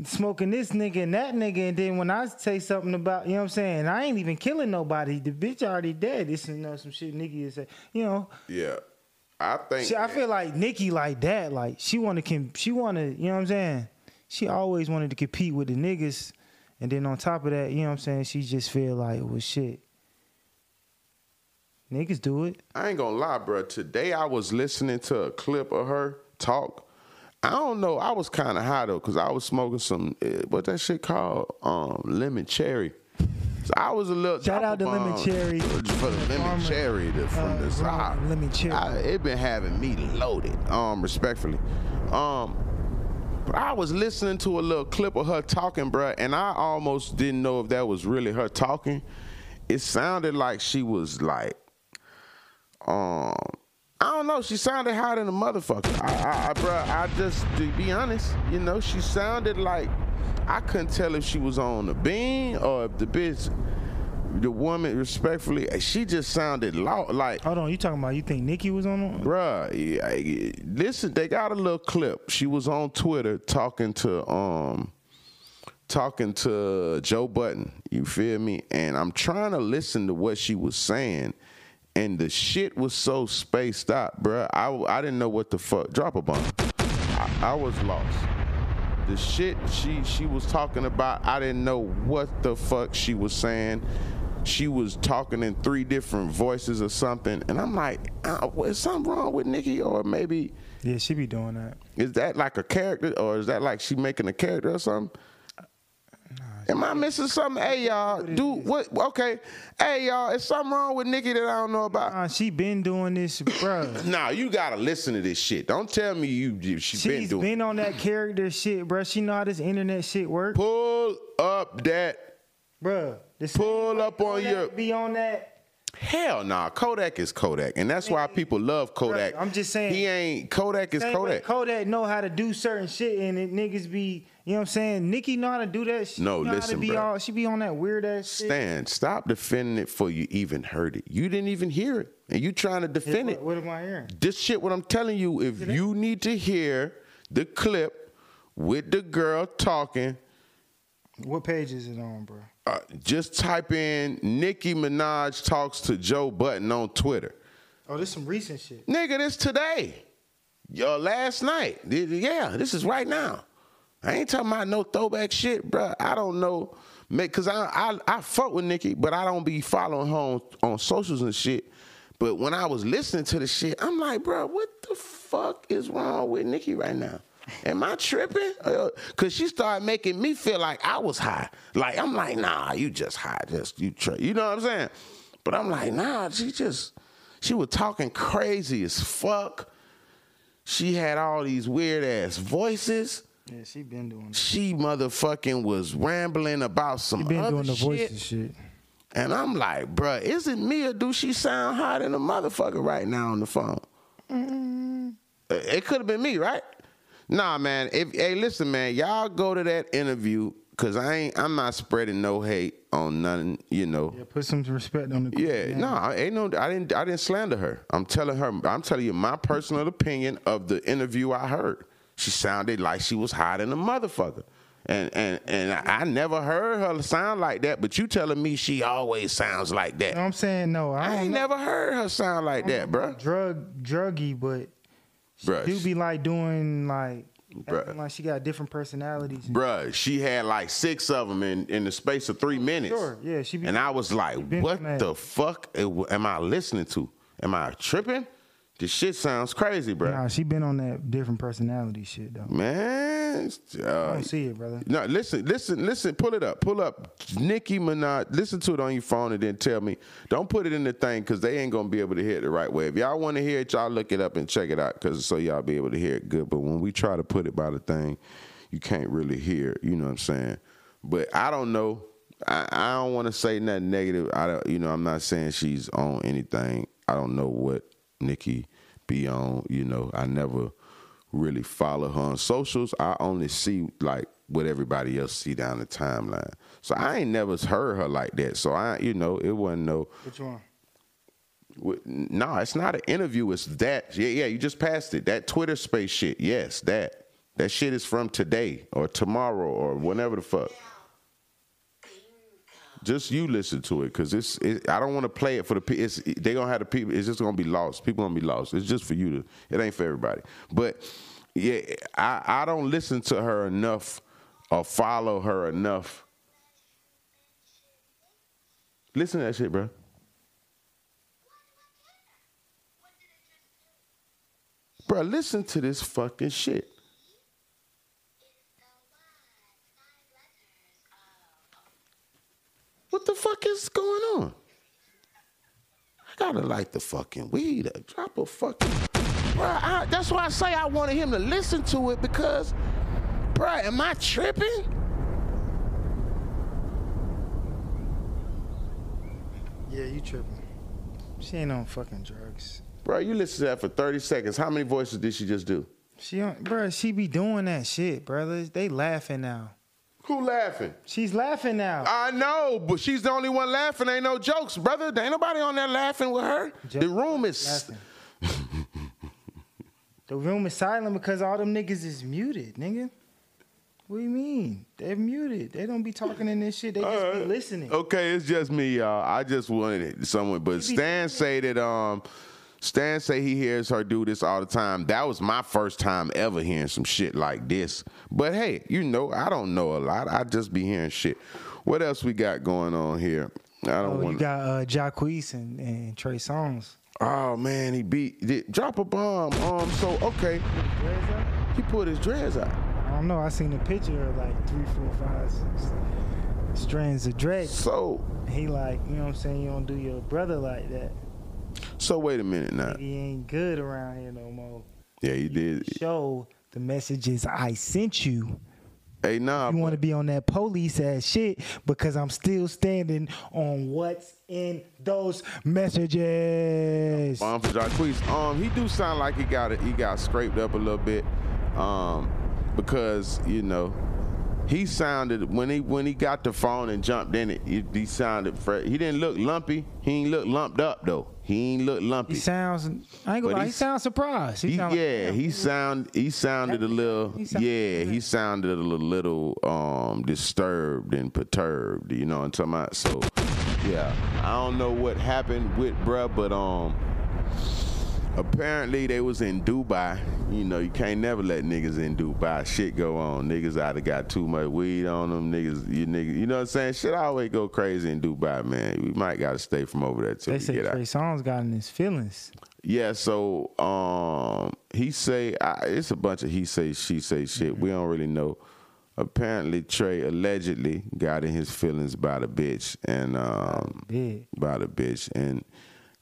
S3: smoking this nigga and that nigga and then when I say something about you know what I'm saying I ain't even killing nobody. The bitch already dead. This is you know some shit Nikki is say. You know.
S2: Yeah. I think.
S3: See, I feel like Nikki like that. Like she want to, com- she want to, you know what I'm saying? She always wanted to compete with the niggas, and then on top of that, you know what I'm saying? She just feel like, well, shit. Niggas do it.
S2: I ain't gonna lie, bro. Today I was listening to a clip of her talk. I don't know. I was kind of high though, cause I was smoking some uh, what that shit called um, lemon cherry. So I was a little
S3: Shout out to Lemon Cherry.
S2: for the lemon
S3: Farmer,
S2: cherry the, from
S3: uh,
S2: the side.
S3: Lemon Cherry.
S2: I, it been having me loaded. Um, respectfully. Um, but I was listening to a little clip of her talking, bruh, and I almost didn't know if that was really her talking. It sounded like she was like, um, I don't know. She sounded hot than a motherfucker. I, I, I, bruh, I just, to be honest, you know, she sounded like I couldn't tell if she was on the bean or if the bitch, the woman, respectfully, she just sounded like.
S3: Hold on, you talking about you think Nikki was on?
S2: Bruh, yeah, listen, they got a little clip. She was on Twitter talking to um talking to Joe Budden. You feel me? And I'm trying to listen to what she was saying, and the shit was so spaced out, bruh. I I didn't know what the fuck. Drop a bomb. I, I was lost. The shit she she was talking about, I didn't know what the fuck she was saying. She was talking in three different voices or something, and I'm like, uh, is something wrong with Nicki, or maybe
S3: Yeah, she be doing that.
S2: is that like a character, or is that like she making a character or something? Am I missing something? Hey y'all, do what? Okay, hey y'all, is something wrong with Nicki that I don't know about?
S3: Uh, she been doing this, bruh.
S2: Nah, you gotta listen to this shit. Don't tell me you she been
S3: She's
S2: doing.
S3: been on that character shit, bruh. She know how this internet shit work,
S2: Pull up that.
S3: bruh. The
S2: Pull up on
S3: Kodak
S2: your-
S3: be on that.
S2: Hell nah, Kodak is Kodak, and that's why people love Kodak.
S3: I'm just saying-
S2: he ain't Kodak is Kodak.
S3: Kodak know how to do certain shit, and it niggas be, you know what I'm saying? Nicki know how to do that. She
S2: No, listen,
S3: be
S2: bruh.
S3: all, she be on that weird ass shit.
S2: Stan, stop defending it for you even heard it. You didn't even hear it, and you trying to defend it.
S3: what am I hearing?
S2: this shit what I'm telling you, if you need to hear the clip with the girl talking,
S3: What page is it on, bro?
S2: uh, just type in Nicki Minaj talks to Joe Budden on Twitter.
S3: Oh, this some recent shit.
S2: Nigga, this today. Yo, last night. Yeah, this is right now. I ain't talking about no throwback shit, bro. I don't know. Cause I, I I fuck with Nicki, but I don't be following her on, on socials and shit. But when I was listening to the shit, I'm like, bro, what the fuck is wrong with Nicki right now? Am I tripping? Uh, Cause she started making me feel like I was high. Like I'm like, nah, you just high, just you try. You know what I'm saying? But I'm like, nah, she just she was talking crazy as fuck. She had all these weird ass voices.
S3: Yeah, she been doing.
S2: She motherfucking was rambling about some
S3: She been
S2: other
S3: doing the
S2: shit.
S3: voices shit.
S2: And I'm like, bruh, is it me or do she sound hot in a motherfucker right now on the phone? Uh, It could have been me, right? Nah, man. If hey, listen, man, y'all go to that interview because I ain't. I'm not spreading no hate on nothing. You know.
S3: Yeah, put some respect on the.
S2: Yeah, no, I ain't no. I didn't. I didn't slander her. I'm telling her. I'm telling you my personal opinion of the interview I heard. She sounded like she was hot in a motherfucker, and and and I never heard her sound like that. But you telling me she always sounds like that.
S3: You know what? I'm saying? No, I,
S2: I ain't
S3: know.
S2: never heard her sound like that, bruh.
S3: Drug, druggy, but she
S2: Bruh,
S3: do be like doing like,
S2: Bruh.
S3: like she got different personalities.
S2: Bruh, she had like six of them in, in the space of three minutes.
S3: Sure, yeah, she be.
S2: And I was like, what
S3: mad.
S2: the fuck am I listening to? Am I tripping? This shit sounds crazy, bro.
S3: Nah, she been on that different personality shit though.
S2: Man,
S3: I
S2: uh,
S3: don't see it, brother.
S2: no, listen, listen, listen. Pull it up, pull up. Nicki Minaj. Listen to it on your phone and then tell me. Don't put it in the thing because they ain't gonna be able to hear it the right way. If y'all want to hear it, y'all look it up and check it out because so y'all be able to hear it good. But when we try to put it by the thing, you can't really hear. it, You know what I'm saying? But I don't know. I, I don't want to say nothing negative. I don't. You know, I'm not saying she's on anything. I don't know what Nicki be on. You know, I never really follow her on socials. I only see like what everybody else see down the timeline. So I ain't never heard her like that. So I, you know, it wasn't no.
S3: Which one?
S2: No, it's not an interview. It's that. Yeah, yeah. You just passed it. That Twitter space shit. Yes, that. That shit is from today or tomorrow or whenever the fuck. Just you listen to it, cause it's. It, I don't want to play it for the people. It's they gonna have the people. It's just gonna be lost. People gonna be lost. It's just for you to. It ain't for everybody. But yeah, I I don't listen to her enough or follow her enough. Listen to that shit, bro. Bro, listen to this fucking shit. What the fuck is going on? I gotta light the fucking weed up. Drop a fucking. Bruh, I, that's why I say I wanted him to listen to it because, bruh, am I tripping?
S3: Yeah, you tripping. She ain't on fucking drugs.
S2: Bro, you listen to that for 30 seconds. How many voices did she just do?
S3: She, on- bruh, she be doing that shit, brother. They laughing now.
S2: Who laughing?
S3: She's laughing now.
S2: I know, but she's the only one laughing. Ain't no jokes, brother. There ain't nobody on there laughing with her. The room is.
S3: the room is silent because all them niggas is muted, nigga. What do you mean? They're muted. They don't be talking in this shit. They just be listening.
S2: Okay, it's just me, y'all. I just wanted it someone, but Stan say that um, Stan say he hears her do this all the time. That was my first time ever hearing some shit like this. But hey, you know, I don't know a lot. I just be hearing shit. What else we got going on here? I don't
S3: Oh, you
S2: want.
S3: got uh, Jacquees and, and Trey Songz.
S2: Oh man, he beat did, drop a bomb. Um, so okay, he put his dreads out.
S3: I don't know. I seen a picture of like three, four, five, six strands of dreads.
S2: So
S3: He like, you know what I'm saying? You don't do your brother like that.
S2: So wait a minute now.
S3: He ain't good around here no more.
S2: Yeah, he did.
S3: Show the messages I sent you.
S2: Hey, nah.
S3: You want to be on that police ass shit because I'm still standing on what's in those messages.
S2: Um, for Jacquees, um, he do sound like he got it. He got scraped up a little bit, um, because you know, he sounded when he when he got the phone and jumped in it. He, he sounded. Fre- he didn't look lumpy. He ain't look lumped up though. He ain't look lumpy.
S3: He sounds. I ain't gonna lie. He sounds surprised. He
S2: He-
S3: sound
S2: yeah,
S3: damn,
S2: he sound he sounded a little
S3: He
S2: yeah, he sounded a little, little um disturbed and perturbed, you know what I'm talking about? So yeah. I don't know what happened with bruh, but um apparently they was in Dubai. You know, you can't never let niggas in Dubai. Shit go on. Niggas either got too much weed on them, niggas you niggas you know what I'm saying? Shit always go crazy in Dubai, man. We might gotta stay from over there till
S3: They say. Trey Songz got in his feelings.
S2: Yeah, so um, he say I, it's a bunch of he say she say shit. We don't really know. Apparently, Trey allegedly got in his feelings by the bitch and um, by the bitch and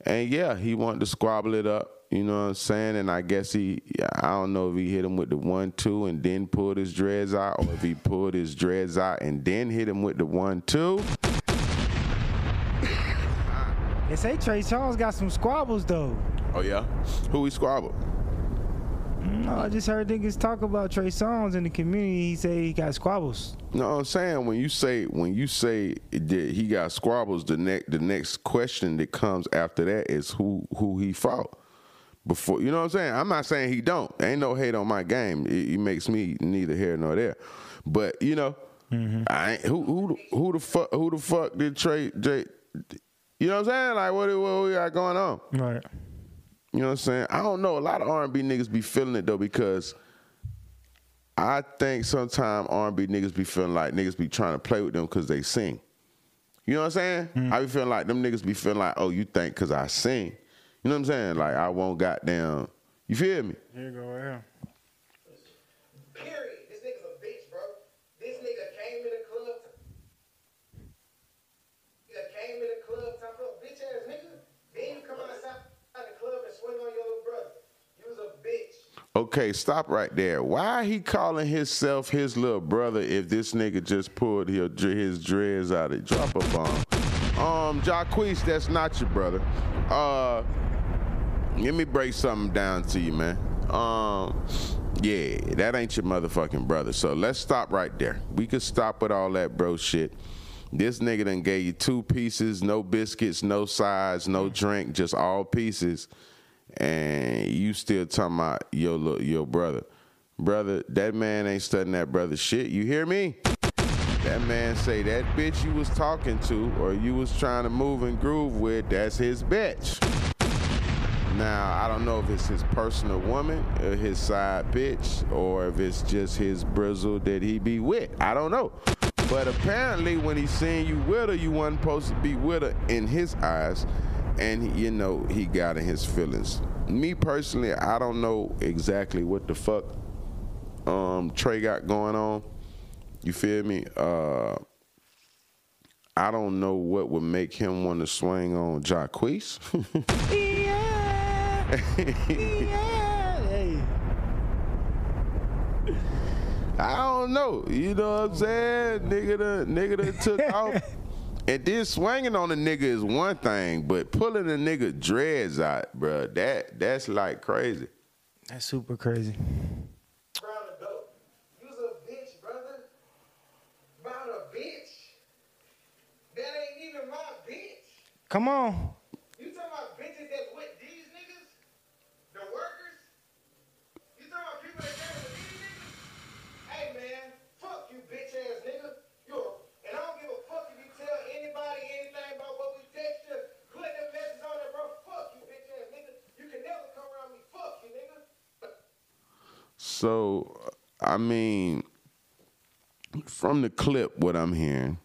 S2: and yeah, he wanted to squabble it up. You know what I'm saying? And I guess he, I don't know if he hit him with the one two and then pulled his dreads out, or if he pulled his dreads out and then hit him with the one two.
S3: They say Trey Songz got some squabbles though.
S2: Oh yeah, who he squabbled?
S3: No, I just heard niggas talk about Trey Songz in the community. He say he got squabbles.
S2: No, I'm saying when you say when you say that he got squabbles, the next the next question that comes after that is who who he fought before. You know what I'm saying? I'm not saying he don't. Ain't no hate on my game. It, it makes me neither here nor there. But you know, mm-hmm. I ain't, who who the- who the fuck who the fuck did Trey J? You know what I'm saying? Like what what we got going on?
S3: Right.
S2: You know what I'm saying? I don't know. A lot of R&B niggas be feeling it though because I think sometimes R&B niggas be feeling like niggas be trying to play with them because they sing. You know what I'm saying? Mm. I be feeling like them niggas be feeling like, oh, you think because I sing. You know what I'm saying? Like I won't goddamn. You feel me?
S3: Here you go, right here.
S4: Period. This nigga's a bitch, bro. This nigga came in the club. Nigga came in the club top up, bitch ass nigga. Then you come outside the club and swing on your little brother. You was a bitch.
S2: Okay, stop right there. Why he calling himself his little brother if this nigga just pulled his, his dreads out of drop a bomb? Um, Jacquees, that's not your brother. Uh, let me break something down to you, man. Um, yeah, that ain't your motherfucking brother. So let's stop right there. We could stop with all that bro shit. This nigga done gave you two pieces, no biscuits, no sides, no drink, just all pieces and you still talking about your your brother. Brother, that man ain't studying that brother shit. You hear me? That man say that bitch you was talking to or you was trying to move and groove with, that's his bitch. Now, I don't know if it's his personal woman, or his side bitch, or if it's just his brizzle that he be with. I don't know. But apparently, when he seen you with her, you wasn't supposed to be with her in his eyes. And, you know, he got in his feelings. Me personally, I don't know exactly what the fuck um, Trey got going on. You feel me? Uh, I don't know what would make him want to swing on Jacquees.
S3: Yeah. yeah. Hey.
S2: I don't know. You know what I'm saying? Nigga done, nigga done took off And then swinging on a nigga is one thing, but pulling a nigga dreads out, bruh, that that's like crazy.
S3: That's super crazy. Come
S4: the
S2: So, I mean, from the clip, what I'm hearing,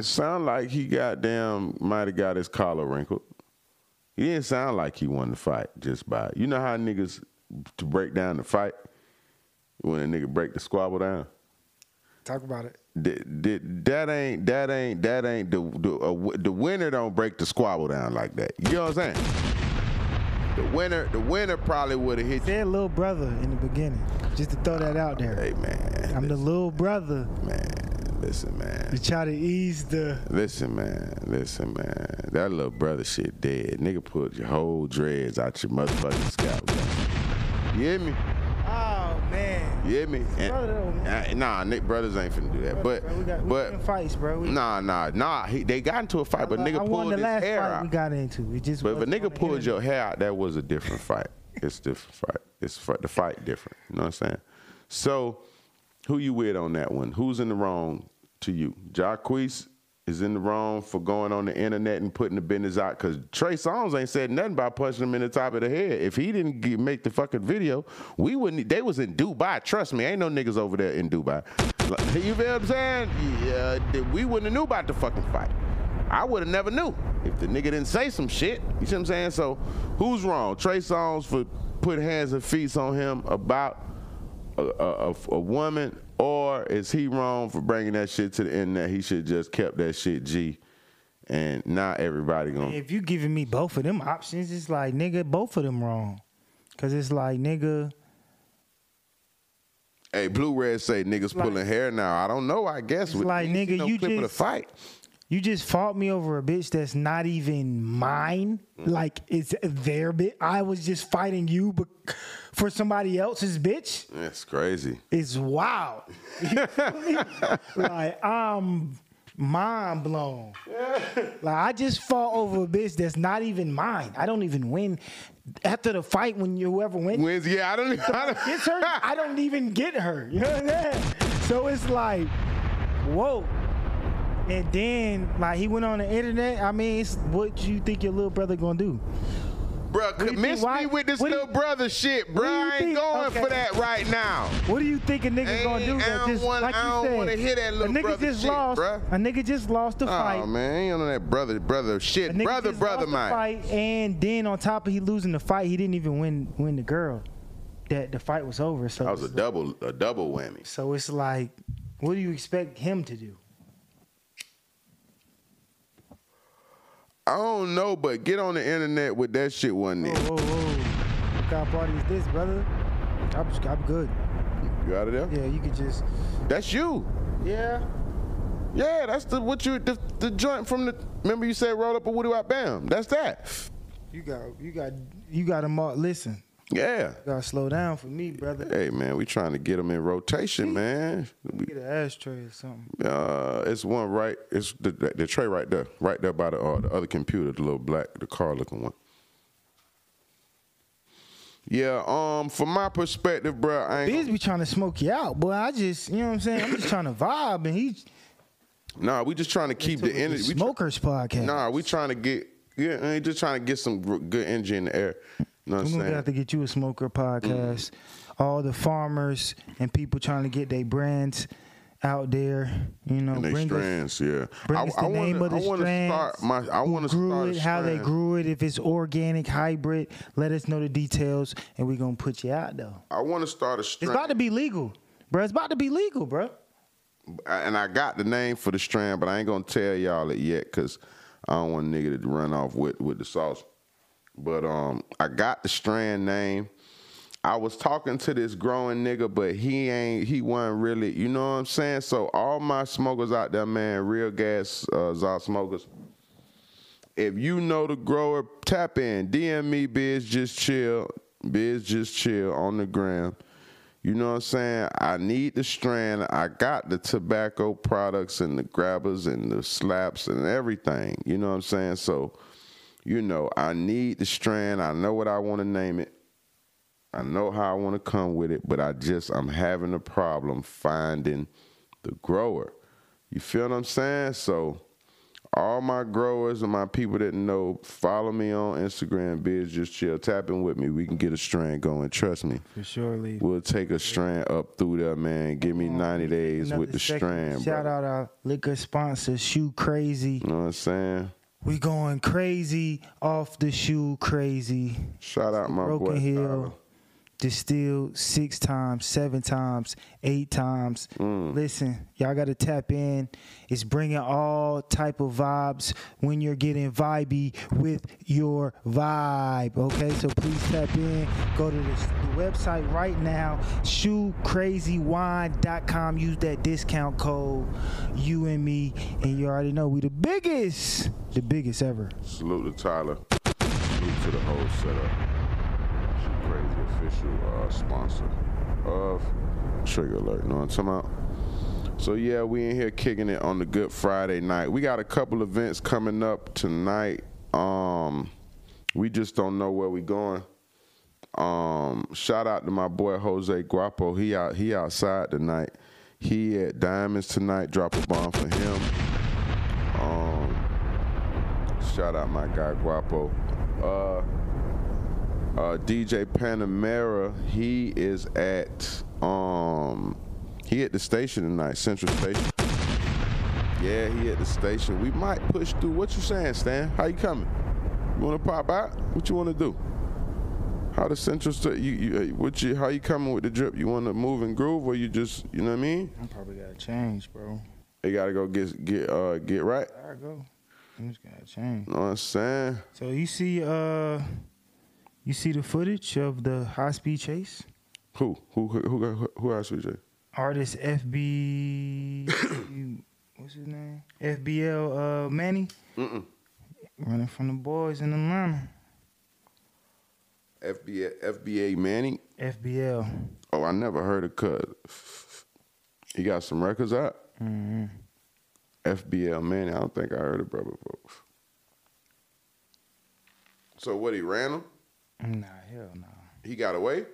S2: it sound like he goddamn might have got his collar wrinkled. He didn't sound like he won the fight just by. You know how niggas to break down the fight when a nigga break the squabble down.
S3: Talk about it.
S2: That, that, that ain't that ain't that ain't the the, uh, the winner don't break the squabble down like that. You know what I'm saying? The winner the winner probably would have hit you.
S3: Said little brother in the beginning. Just to throw that out there.
S2: Hey man,
S3: I'm the little brother.
S2: man, listen man,
S3: To try to ease the
S2: listen man, listen man. That little brother shit dead. Nigga pulled your whole dreads out your motherfucking scalp. You hear me?
S3: Man.
S2: You hear me? And-
S3: though,
S2: uh, nah, Nick brothers ain't finna do that. But
S3: Bro, we got we
S2: but
S3: fights, bro. We,
S2: nah nah nah. He, they got into a fight, but
S3: I
S2: nigga
S3: won
S2: pulled
S3: the
S2: his
S3: last
S2: hair
S3: fight
S2: out.
S3: we got into. It just
S2: But if a nigga pulled your hair out, that was a different fight. It's different fight. It's the fight different. You know what I'm saying? So, who you with on that one? Who's in the wrong to you? Jacquees is in the wrong for going on the internet and putting the business out because Trey Songz ain't said nothing about punching him in the top of the head. If he didn't get, make the fucking video, we wouldn't. They was in Dubai. Trust me, ain't no niggas over there in Dubai. You feel what I'm saying? Yeah, we wouldn't have knew about the fucking fight. I would have never knew if the nigga didn't say some shit. You see what I'm saying? So who's wrong? Trey Songz for putting hands and feet on him about a, a, a, a woman, or is he wrong for bringing that shit to the internet? He should just kept that shit G, and not everybody gonna.
S3: If you giving me both of them options, it's like nigga, both of them wrong. Cause it's like nigga,
S2: Hey, Blue Red say niggas
S3: like-
S2: pulling hair now. I don't know. I guess
S3: It's
S2: with
S3: like,
S2: you
S3: nigga, you
S2: the
S3: just-
S2: fight.
S3: You just fought me over a bitch that's not even mine. Mm. Like it's their bitch. I was just fighting you, but for somebody else's bitch.
S2: That's crazy.
S3: It's wild. You feel me? like I'm mind blown. Like I just fought over a bitch that's not even mine. I don't even win. After the fight, when you whoever wins
S2: Wins, yeah, I don't. I don't
S3: gets her, I don't even get her. You know what I'm saying? So it's like, whoa. And then like he went on the internet. I mean, it's what do you think your little brother gonna do?
S2: Bruh,
S3: do you
S2: convince
S3: think- why-
S2: me with this
S3: what do you-
S2: little brother shit,
S3: you
S2: I ain't
S3: think-
S2: going
S3: okay.
S2: for that right now.
S3: What do you think a nigga gonna do?
S2: I
S3: That just
S2: want-
S3: like
S2: I
S3: you
S2: don't
S3: said,
S2: wanna hear that little
S3: a nigga
S2: brother
S3: just
S2: shit,
S3: lost.
S2: bruh.
S3: A nigga just lost the fight.
S2: Oh man, ain't on that brother, brother shit, brother, brother,
S3: lost the
S2: man.
S3: Fight, and then on top of he losing the fight, he didn't even win win the girl. That the fight was over. So
S2: That was a
S3: it's
S2: double, a double whammy.
S3: So it's like, what do you expect him to do?
S2: I don't know, but get on the internet with that shit one day.
S3: whoa, whoa. What kind of party is this, brother? I'm, I'm good.
S2: You out of there?
S3: Yeah, you could just.
S2: That's you.
S3: Yeah.
S2: Yeah, that's the what you the, the joint from the. Remember you said roll up a woody wop bam. That's that.
S3: You got, you got, you got them all. Listen,
S2: Yeah.
S3: you gotta slow down for me, brother.
S2: Hey man, we trying to get them in rotation, man. We,
S3: Get an ashtray or something.
S2: uh, it's one right. It's the, the, the tray right there, right there by the uh, the other computer, the little black, the car looking one. Yeah, um, from my perspective, bro, I ain't.
S3: Bizz be trying to smoke you out, boy. I just, you know what I'm saying? I'm just trying to vibe, and he
S2: Nah, we just trying to keep the energy. We
S3: smokers podcast.
S2: nah, we trying to get. Yeah, I ain't just trying to get some good energy in the air. You know what I'm
S3: We're gonna
S2: saying?
S3: have to get you a smoker podcast. All the farmers and people trying to get their brands out there, you know, bring us,
S2: yeah.
S3: bring
S2: I,
S3: us the
S2: I
S3: name
S2: wanna,
S3: of the
S2: I
S3: strands.
S2: start my. I want to start
S3: it, how they grew it, if it's organic, hybrid. Let us know the details, and we're gonna put you out though.
S2: I want to start a
S3: It's about to be legal, bro. It's about to be legal, bro.
S2: and I got the name for the strand, but I ain't gonna tell y'all it yet because I don't want a nigga to run off with with the sauce. But um, I got the strand name. I was talking to this growing nigga, but he ain't, he wasn't really, you know what I'm saying? So all my smokers out there, man, real gas, uh, Zod smokers. If you know the grower, tap in. DM me, Bizz Just Chill. Bizz Just Chill on the gram. You know what I'm saying? I need the strand. I got the tobacco products and the grabbers and the slaps and everything. You know what I'm saying? So, you know, I need the strand. I know what I want to name it. I know how I want to come with it, but I just I'm having a problem finding the grower. You feel what I'm saying? So all my growers and my people that know, follow me on Instagram, Bizz Just Chill. Tap in with me. We can get a strand going. Trust me.
S3: For sure, Lee.
S2: We'll take a strand up through there, man. Give me 90 days
S3: Another
S2: with the
S3: second.
S2: strand,
S3: Shout
S2: bro.
S3: out our liquor sponsor, Shoe Crazy.
S2: You know what I'm saying?
S3: We going crazy off the shoe crazy.
S2: Shout out my
S3: Broken
S2: boy.
S3: Hill. Distilled six times, seven times, eight times.
S2: Mm.
S3: Listen, y'all got to tap in. It's bringing all type of vibes when you're getting vibey with your vibe. Okay, so please tap in. Go to the, the website right now, shoecrazywine.com. Use that discount code, you and me, and you already know we the biggest, the biggest ever.
S2: Salute to Tyler. Salute to the whole setup. Crazy official uh, sponsor of Trigger Alert. Know what I'm talking about? So yeah, we in here kicking it on the Good Friday night. We got a couple events coming up tonight. Um, we just don't know where we going. Um, shout out to my boy Jose Guapo. He out he outside tonight. He at Diamonds tonight. Drop a bomb for him. Um, shout out my guy Guapo. Uh, uh, DJ Panamera, he is at um he at the station tonight, Central Station. Yeah, he at the station. We might push through. What you saying, Stan? How you coming? You wanna pop out? What you wanna do? How the Central Station? You, you, what you? How you coming with the drip? You wanna move and groove, or you just, you know what I mean?
S3: I probably got to change, bro.
S2: You gotta go get get uh get right.
S3: There I go. I just got to change.
S2: Know what I'm saying?
S3: So you see, uh, you see the footage of the high speed chase.
S2: Who who who who, who, who asked you, Jay?
S3: Artist FB, what's his name? FBL uh, Manny
S2: Mm-mm.
S3: running from the boys in Atlanta.
S2: FBA FBA Manning.
S3: FBL.
S2: Oh, I never heard of Cuz. He got some records out.
S3: Mm-hmm.
S2: FBL Manning. I don't think I heard of brother before. So what? He ran him.
S3: Nah, hell no.
S2: He got away.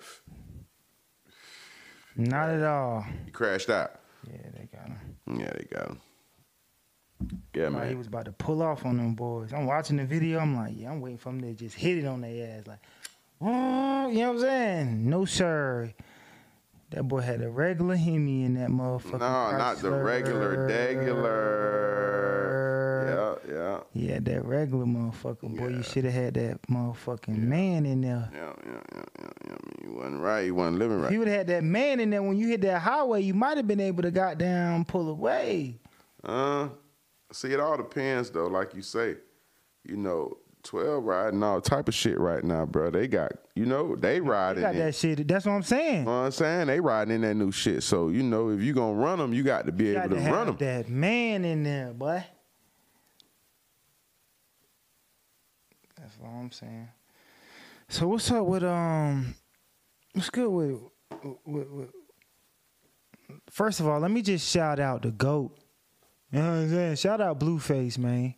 S3: Not at all.
S2: He crashed out.
S3: Yeah, they got him.
S2: Yeah, they got him. Yeah,
S3: Like he was about to pull off on them boys. I'm watching the video. I'm like, yeah, I'm waiting for him to just hit it on their ass. Like, oh, you know what I'm saying? No, sir. That boy had a regular Hemi in that motherfucker.
S2: No, not the regular, regular. Yeah, yeah,
S3: had that regular motherfucker. Boy,
S2: Yeah.
S3: you should have had that motherfucking man in there.
S2: yeah, yeah, yeah, yeah, yeah. I mean, you wasn't right. You wasn't living
S3: If
S2: right.
S3: he would have had that man in there when you hit that highway, you might have been able to goddamn pull away.
S2: Uh, see, it all depends though. Like you say, you know, twelve riding all type of shit right now, bro. They got, you know, they
S3: They
S2: riding.
S3: got
S2: it.
S3: that shit. That's what I'm saying.
S2: You know what I'm saying? They riding in that new shit. So you know, if you gonna run them, you got to be
S3: got
S2: able
S3: to
S2: to run them.
S3: that man in there, boy. That's all I'm saying. So what's up with um? What's good with, with, with First of all, let me just shout out the goat. You know what I'm saying? Shout out Blueface, man,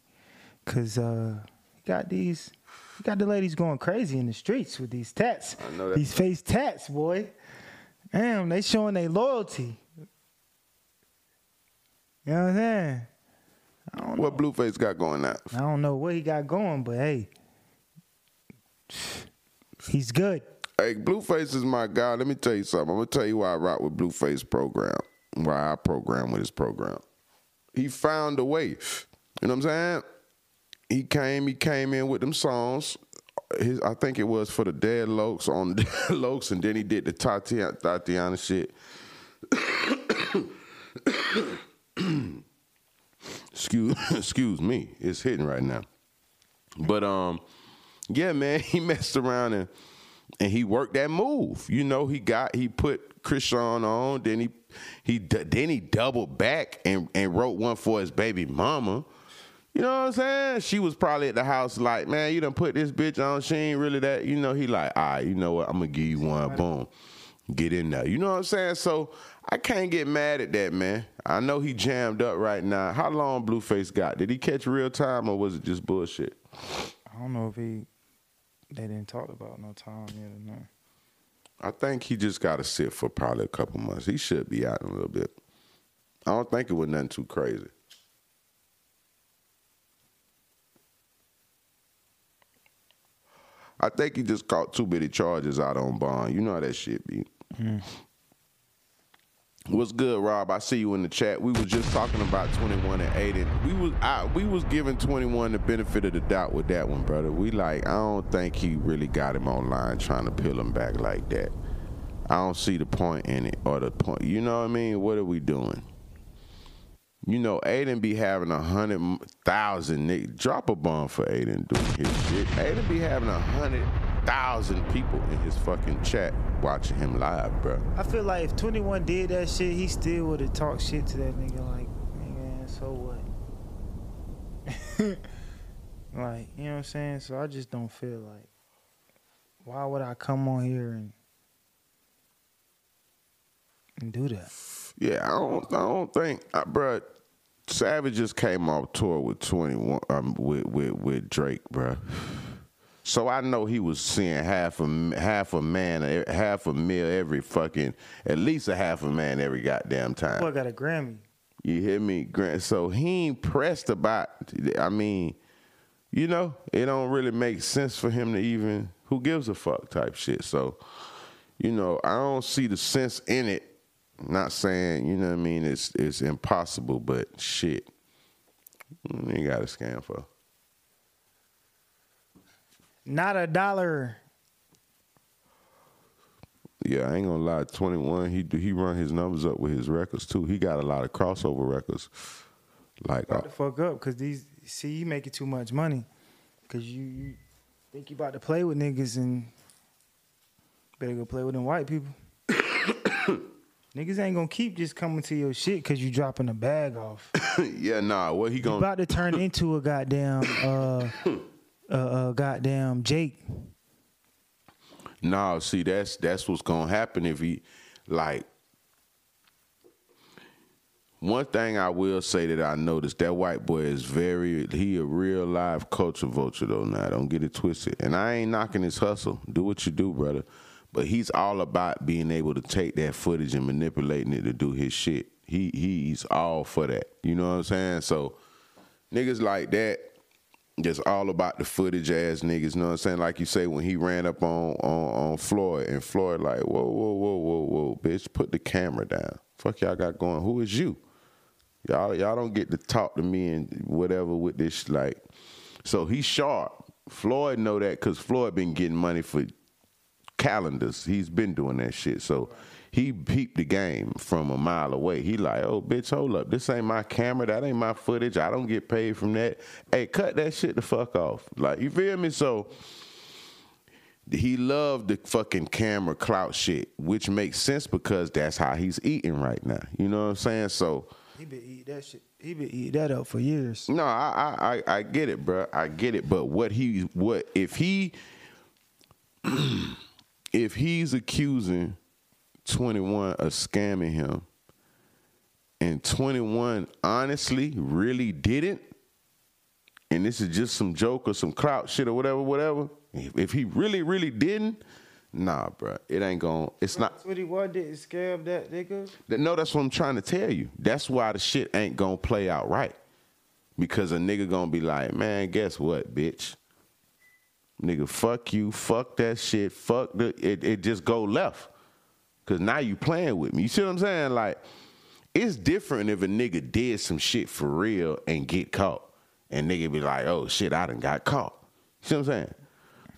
S3: cause uh, got these, he got the ladies going crazy in the streets with these tats,
S2: I know that.
S3: these face tats, boy. Damn, they showing their loyalty. You know what I'm saying? I don't,
S2: What Blueface got going now?
S3: I don't know what he got going, but hey, he's good.
S2: Hey, Blueface is my guy. Let me tell you something. I'm gonna tell you why I rock with Blueface program. Why I program with his program. He found a way. You know what I'm saying? He came. He came in with them songs. His, I think it was for the Dead Locs on Dead Locs, and then he did the Thotiana, Thotiana shit. excuse, excuse me. It's hitting right now. But um, yeah, man, he messed around and and he worked that move. You know, he got he put Chrisean on, then he he then he doubled back and and wrote one for his baby mama. You know what I'm saying? She was probably at the house like, man, you done put this bitch on. She ain't really that. You know, he like, all right, you know what? I'm gonna give you one. Boom, get in there. You know what I'm saying? So I can't get mad at that, man. I know he jammed up right now. How long Blueface got? Did he catch real time or was it just bullshit?
S3: I don't know if he they didn't talk about no time yet or not.
S2: I think he just got to sit for probably a couple months. He should be out in a little bit. I don't think it was nothing too crazy. I think he just caught too many charges out on bond. You know how that shit be. Mm. What's good, Rob? I see you in the chat. We was just talking about 21 and 8 and we was I, we was giving 21 the benefit of the doubt with that one, brother. We like I don't think he really got him online trying to peel him back like that. I don't see the point in it or the point. You know what I mean? What are we doing? You know, Adin be having a hundred thousand. Drop a bomb for Adin doing his shit. Adin be having a hundred thousand people in his fucking chat watching him live, bro.
S3: I feel like if 21 did that shit, he still would have talked shit to that nigga. Like, nigga, so what? like, you know what I'm saying? So I just don't feel like, why would I come on here and and do that?
S2: Yeah, I don't, I don't think, uh, bro. Savage just came off tour with twenty one, um, with with with Drake, bro. So I know he was seeing half a half a man, half a meal every fucking, at least a half a man every goddamn time.
S3: Boy got a Grammy.
S2: You hear me? Grant? So he ain't pressed about. I mean, you know, it don't really make sense for him to even. Who gives a fuck type shit. So, you know, I don't see the sense in it. Not saying you know what I mean. It's it's impossible, but shit, you got a scam for.
S3: Not a dollar.
S2: Yeah, I ain't gonna lie. Twenty one, he he run his numbers up with his records too. He got a lot of crossover records. Like, uh,
S3: fuck up because these see you making too much money because you, you think you about to play with niggas and better go play with them white people. niggas ain't gonna keep just coming to your shit because you dropping a bag off.
S2: yeah, nah. What he gonna?
S3: about to turn into a goddamn uh uh, uh goddamn Jake.
S2: No, see, that's that's what's gonna happen if he like. One thing I will say that I noticed that white boy is very he a real live culture vulture though. Now don't get it twisted. And I ain't knocking his hustle. Do what you do, brother. But he's all about being able to take that footage and manipulating it to do his shit. He he's all for that. You know what I'm saying? So niggas like that just all about the footage ass niggas, know what I'm saying? Like you say, when he ran up on on, on Floyd, and Floyd like, whoa, whoa, whoa, whoa, whoa, bitch, put the camera down. Fuck y'all got going. Who is you? Y'all y'all don't get to talk to me and whatever with this like. So he's sharp. Floyd know that because Floyd been getting money for calendars. He's been doing that shit. So he peeped the game from a mile away. He like, oh bitch, hold up. This ain't my camera. That ain't my footage. I don't get paid from that. Hey, cut that shit the fuck off. Like, you feel me? So he loved the fucking camera clout shit, which makes sense because that's how he's eating right now. You know what I'm saying? So
S3: He been eat that shit. He been eat that up for years.
S2: no, I, I I I get it, bro. I get it. But what he what if he if he's accusing 21 of scamming him and 21 honestly really didn't and this is just some joke or some clout shit or whatever whatever if, if he really really didn't nah bro it ain't going it's not
S3: 21 didn't scam that nigga.
S2: No, that's what I'm trying to tell you. That's why the shit ain't gonna play out right. Because a nigga gonna be like, man, guess what, bitch? Nigga, fuck you, fuck that shit, fuck the it, it just go left. Cause now you playing with me. You see what I'm saying? Like, it's different if a nigga did some shit for real and get caught. And nigga be like, oh shit, I done got caught. You see what I'm saying?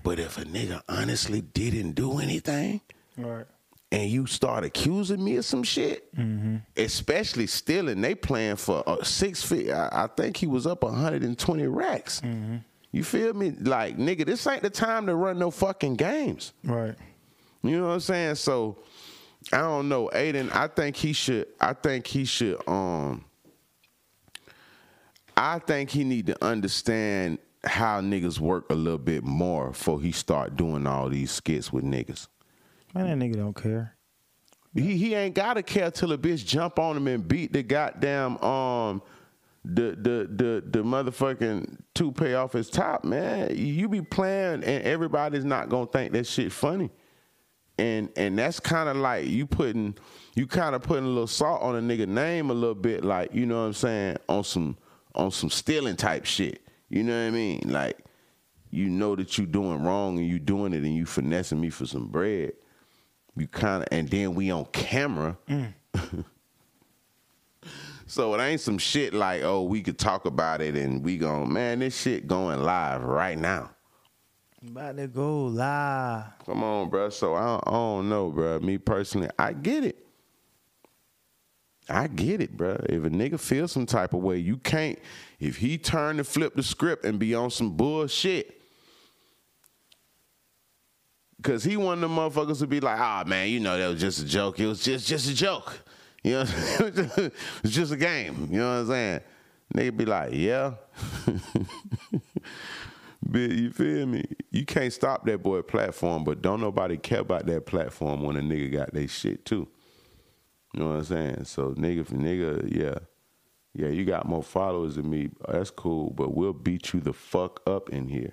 S2: But if a nigga honestly didn't do anything,
S3: Right.
S2: and you start accusing me of some shit, especially stealing, they playing for uh, six feet. I, I think he was up 120 racks. You feel me? Like, nigga, this ain't the time to run no fucking games.
S3: Right.
S2: You know what I'm saying? So I don't know, Adin. I think he should. I think he should. Um, I think he need to understand how niggas work a little bit more before he start doing all these skits with niggas.
S3: Man, that nigga don't care.
S2: He he ain't gotta care till a bitch jump on him and beat the goddamn um the the the the motherfucking toupee off his top, man. You be playing and everybody's not gonna think that shit funny. And and that's kind of like you putting you kind of putting a little salt on a nigga name a little bit, like you know what I'm saying, on some on some stealing type shit. You know what I mean? Like you know that you doing wrong and you doing it and you finessing me for some bread. You kind of and then we on camera. Mm. So it ain't some shit like, oh, we could talk about it and we gon' man, this shit going live right now.
S3: About to go live.
S2: Come on, bro. So I don't, I don't know, bro. Me personally, I get it. I get it, bro. If a nigga feel some type of way, you can't. If he turn to flip the script and be on some bullshit, cause he one of them motherfuckers to be like, ah, man, you know that was just a joke. It was just just a joke. You know, it's just a game. You know what I'm saying? Nigga be like, yeah. But you feel me? You can't stop that boy platform, but don't nobody care about that platform when a nigga got their shit too. You know what I'm saying? So nigga for nigga, yeah. Yeah, you got more followers than me. That's cool, but we'll beat you the fuck up in here.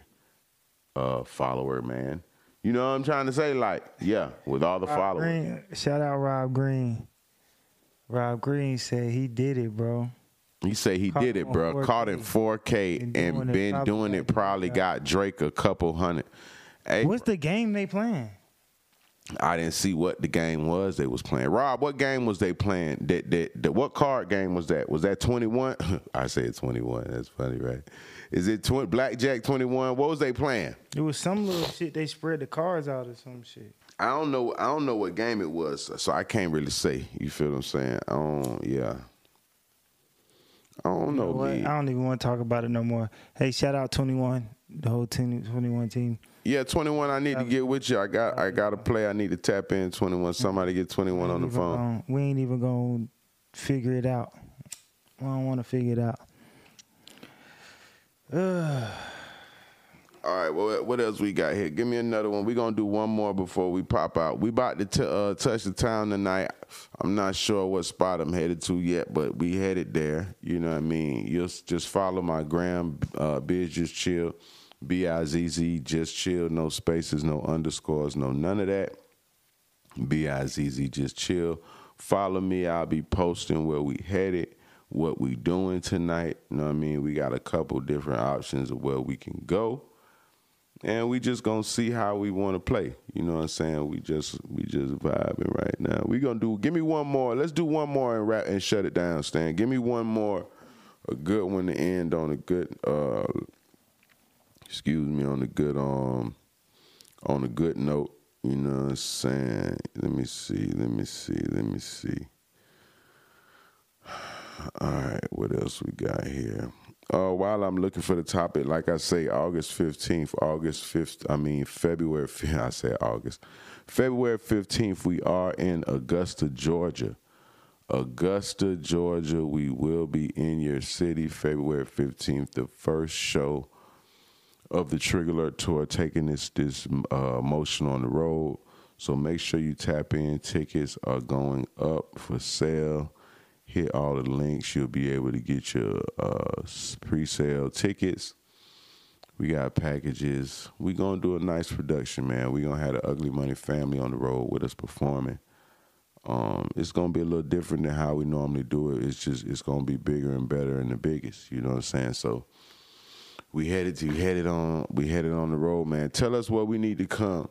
S2: Uh follower, man. You know what I'm trying to say? Like, yeah, with all the
S3: Rob
S2: followers.
S3: Green, shout out Rob Green. Rob Green said he did it, bro.
S2: He say he
S3: Caught
S2: did
S3: on
S2: it, bro.
S3: 4K.
S2: Caught in 4K
S3: Been
S2: and
S3: doing it,
S2: been
S3: probably
S2: doing it. Probably
S3: got-
S2: Drake a couple hundred. Hey,
S3: What's the game they playing?
S2: I didn't see what the game was they was playing. Rob, what game was they playing? That that, that what card game was that? Was that 21? I said 21. That's funny, right? Is it 20, Blackjack 21? What was they playing?
S3: It was some little shit they spread the cards out or some shit.
S2: I don't know. I don't know what game it was, so I can't really say. You feel what I'm saying? I don't. Yeah. I don't
S3: You
S2: know.
S3: know what? I don't even want to talk about it no more. Hey, shout out 21, the whole team, 21 team.
S2: Yeah, 21. I need to get with you. I got. I got to play. I need to tap in 21. Somebody get 21 on the phone.
S3: gon- we ain't even gonna figure it out. I don't want to figure it out. Ugh.
S2: All right, well, what else we got here? Give me another one. We're going to do one more before we pop out. We about to t- uh, touch the town tonight. I'm not sure what spot I'm headed to yet, but we headed there. You know what I mean? You'll just follow my gram, uh, Bizz Just Chill, B-I-Z-Z, Just Chill, no spaces, no underscores, no none of that. B-I-Z-Z, Just Chill. Follow me. I'll be posting where we headed, what we doing tonight. You know what I mean? We got a couple different options of where we can go and we just gonna see how we want to play. You know what I'm saying? We just we just vibing right now. We gonna do. Give me one more. Let's do one more and wrap and shut it down, Stan. Give me one more, a good one to end on a good. uh Excuse me, on a good um, on a good note. You know what I'm saying? Let me see. Let me see. Let me see. All right, what else we got here? Uh, while I'm looking for the topic, like I say, August 15th, August 5th, I mean, February 5th, I said August. February 15th, we are in Augusta, Georgia. Augusta, Georgia, we will be in your city February 15th, the first show of the Trigger Alert Tour, taking this this uh, motion on the road. So make sure you tap in. Tickets are going up for sale. Hit all the links. You'll be able to get your uh, pre-sale tickets. We got packages. We gonna do a nice production, man. We gonna have the Ugly Money family on the road with us performing. Um, it's gonna be a little different than how we normally do it. It's just it's gonna be bigger and better and the biggest. You know what I'm saying? So we headed to headed on we headed on the road, man. Tell us where we need to come.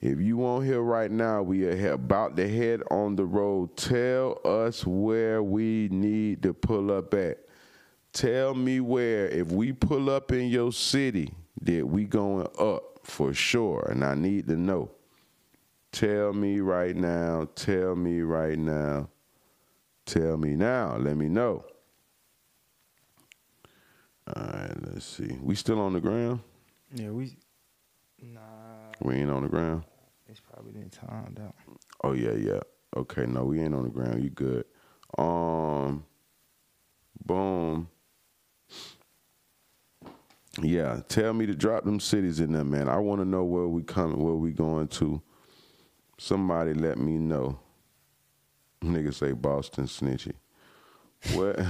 S2: If you won't hear right now, we are about to head on the road. Tell us where we need to pull up at. Tell me where. If we pull up in your city, that we going up for sure, and I need to know. Tell me right now. Tell me right now. Tell me now. Let me know. All right, let's see. We still on the ground?
S3: Yeah, we. Nah,
S2: We ain't on the ground.
S3: it's probably been timed out.
S2: Oh yeah, yeah. Okay, no, we ain't on the ground. You good? Um, boom. Yeah, tell me to drop them cities in there, man. I want to know where we coming, where we going to. Somebody let me know. Nigga say Boston snitchy. What?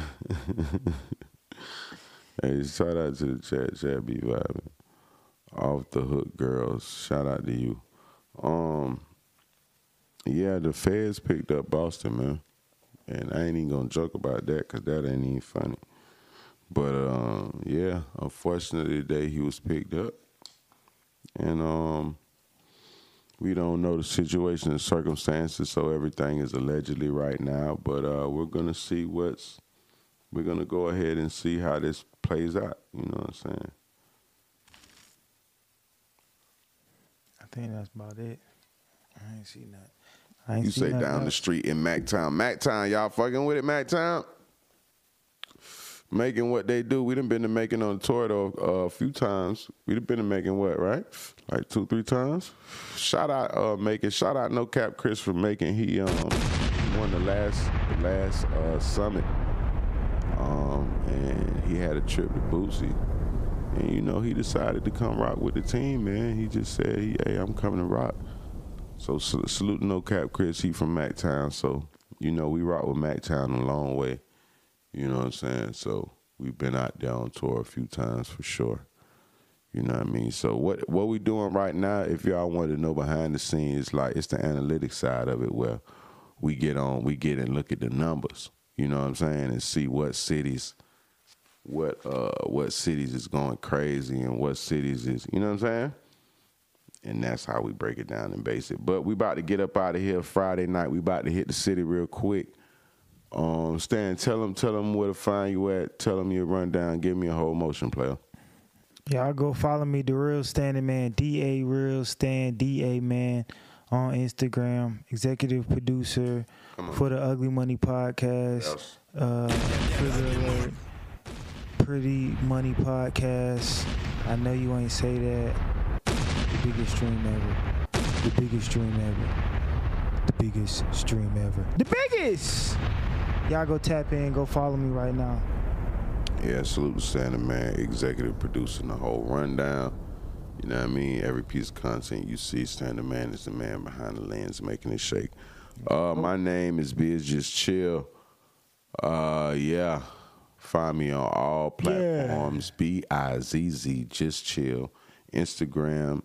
S2: hey, shout out to the chat. Chat be vibing. Off the hook girls. Shout out to you. Um. Yeah, the feds picked up Boston, man. And I ain't even gonna joke about that because that ain't even funny. But um, yeah, unfortunately today he was picked up. And um we don't know the situation and circumstances, so everything is allegedly right now. But uh we're gonna see what's we're gonna go ahead and see how this plays out, you know what I'm saying?
S3: Think that's about it. I ain't seen that. I ain't
S2: You
S3: seen
S2: say
S3: nothing
S2: down the street in Mactown. Mactown, y'all fucking with it, Mactown? Macon what they do. We done been to Macon on the tour though uh, a few times. We done been to Macon what, right? Like two, three times. Shout out uh Macon shout out no cap Chris for Macon he um won the last the last uh summit. Um and he had a trip to Bootsy. And you know, he decided to come rock with the team, man. He just said, Hey, I'm coming to rock. So sal- salute no cap Chris. He from Mactown. So you know we rock with Mactown a long way. You know what I'm saying? So we've been out there on tour a few times for sure. You know what I mean? So what what we doing right now? If y'all want to know behind the scenes, like it's the analytics side of it where we get on, we get and look at the numbers. You know what I'm saying? And see what cities, what uh what cities is going crazy and what cities is. You know what I'm saying? and that's how we break it down and base it. But we about to get up out of here Friday night. We about to hit the city real quick. Um, Stan, tell them, tell them where to find you at. Tell them your rundown. Give me a whole motion player.
S3: Y'all go follow me, the real Stan Da Man, D A real stand D A man on Instagram. Executive producer for the Ugly Money podcast. Uh. Pretty Money podcast. I know you ain't say that. The biggest stream ever. The biggest stream ever. The biggest stream ever. The biggest. Y'all go tap in. Go follow me right now.
S2: Yeah, salute to Stan Da Man, executive producing the whole rundown. You know what I mean? Every piece of content you see, Stan Da Man is the man behind the lens making it shake. Uh, my name is Bizz Just Chill. Uh, yeah. Find me on all platforms. B I Z Z Just Chill. Instagram,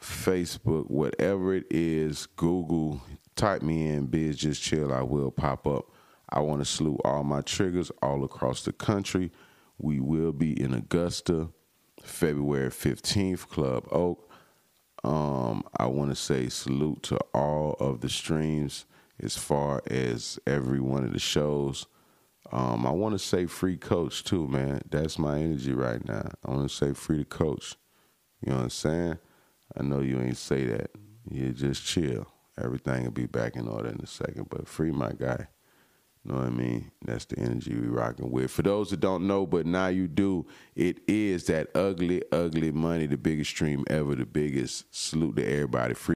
S2: Facebook, whatever it is, Google, type me in Bizz Just Chill, I will pop up. I want to salute all my triggers all across the country. We will be in Augusta, February 15th, Club Oak. Um, I want to say salute to all of the streams as far as every one of the shows. Um, I want to say free coach too, man. That's my energy right now. I want to say free to coach. You know what I'm saying? I know you ain't say that. You just chill. Everything will be back in order in a second. But free my guy. You know what I mean? That's the energy we rocking with. For those that don't know, but now you do, it is that ugly, ugly money, the biggest stream ever, the biggest. Salute to everybody. Free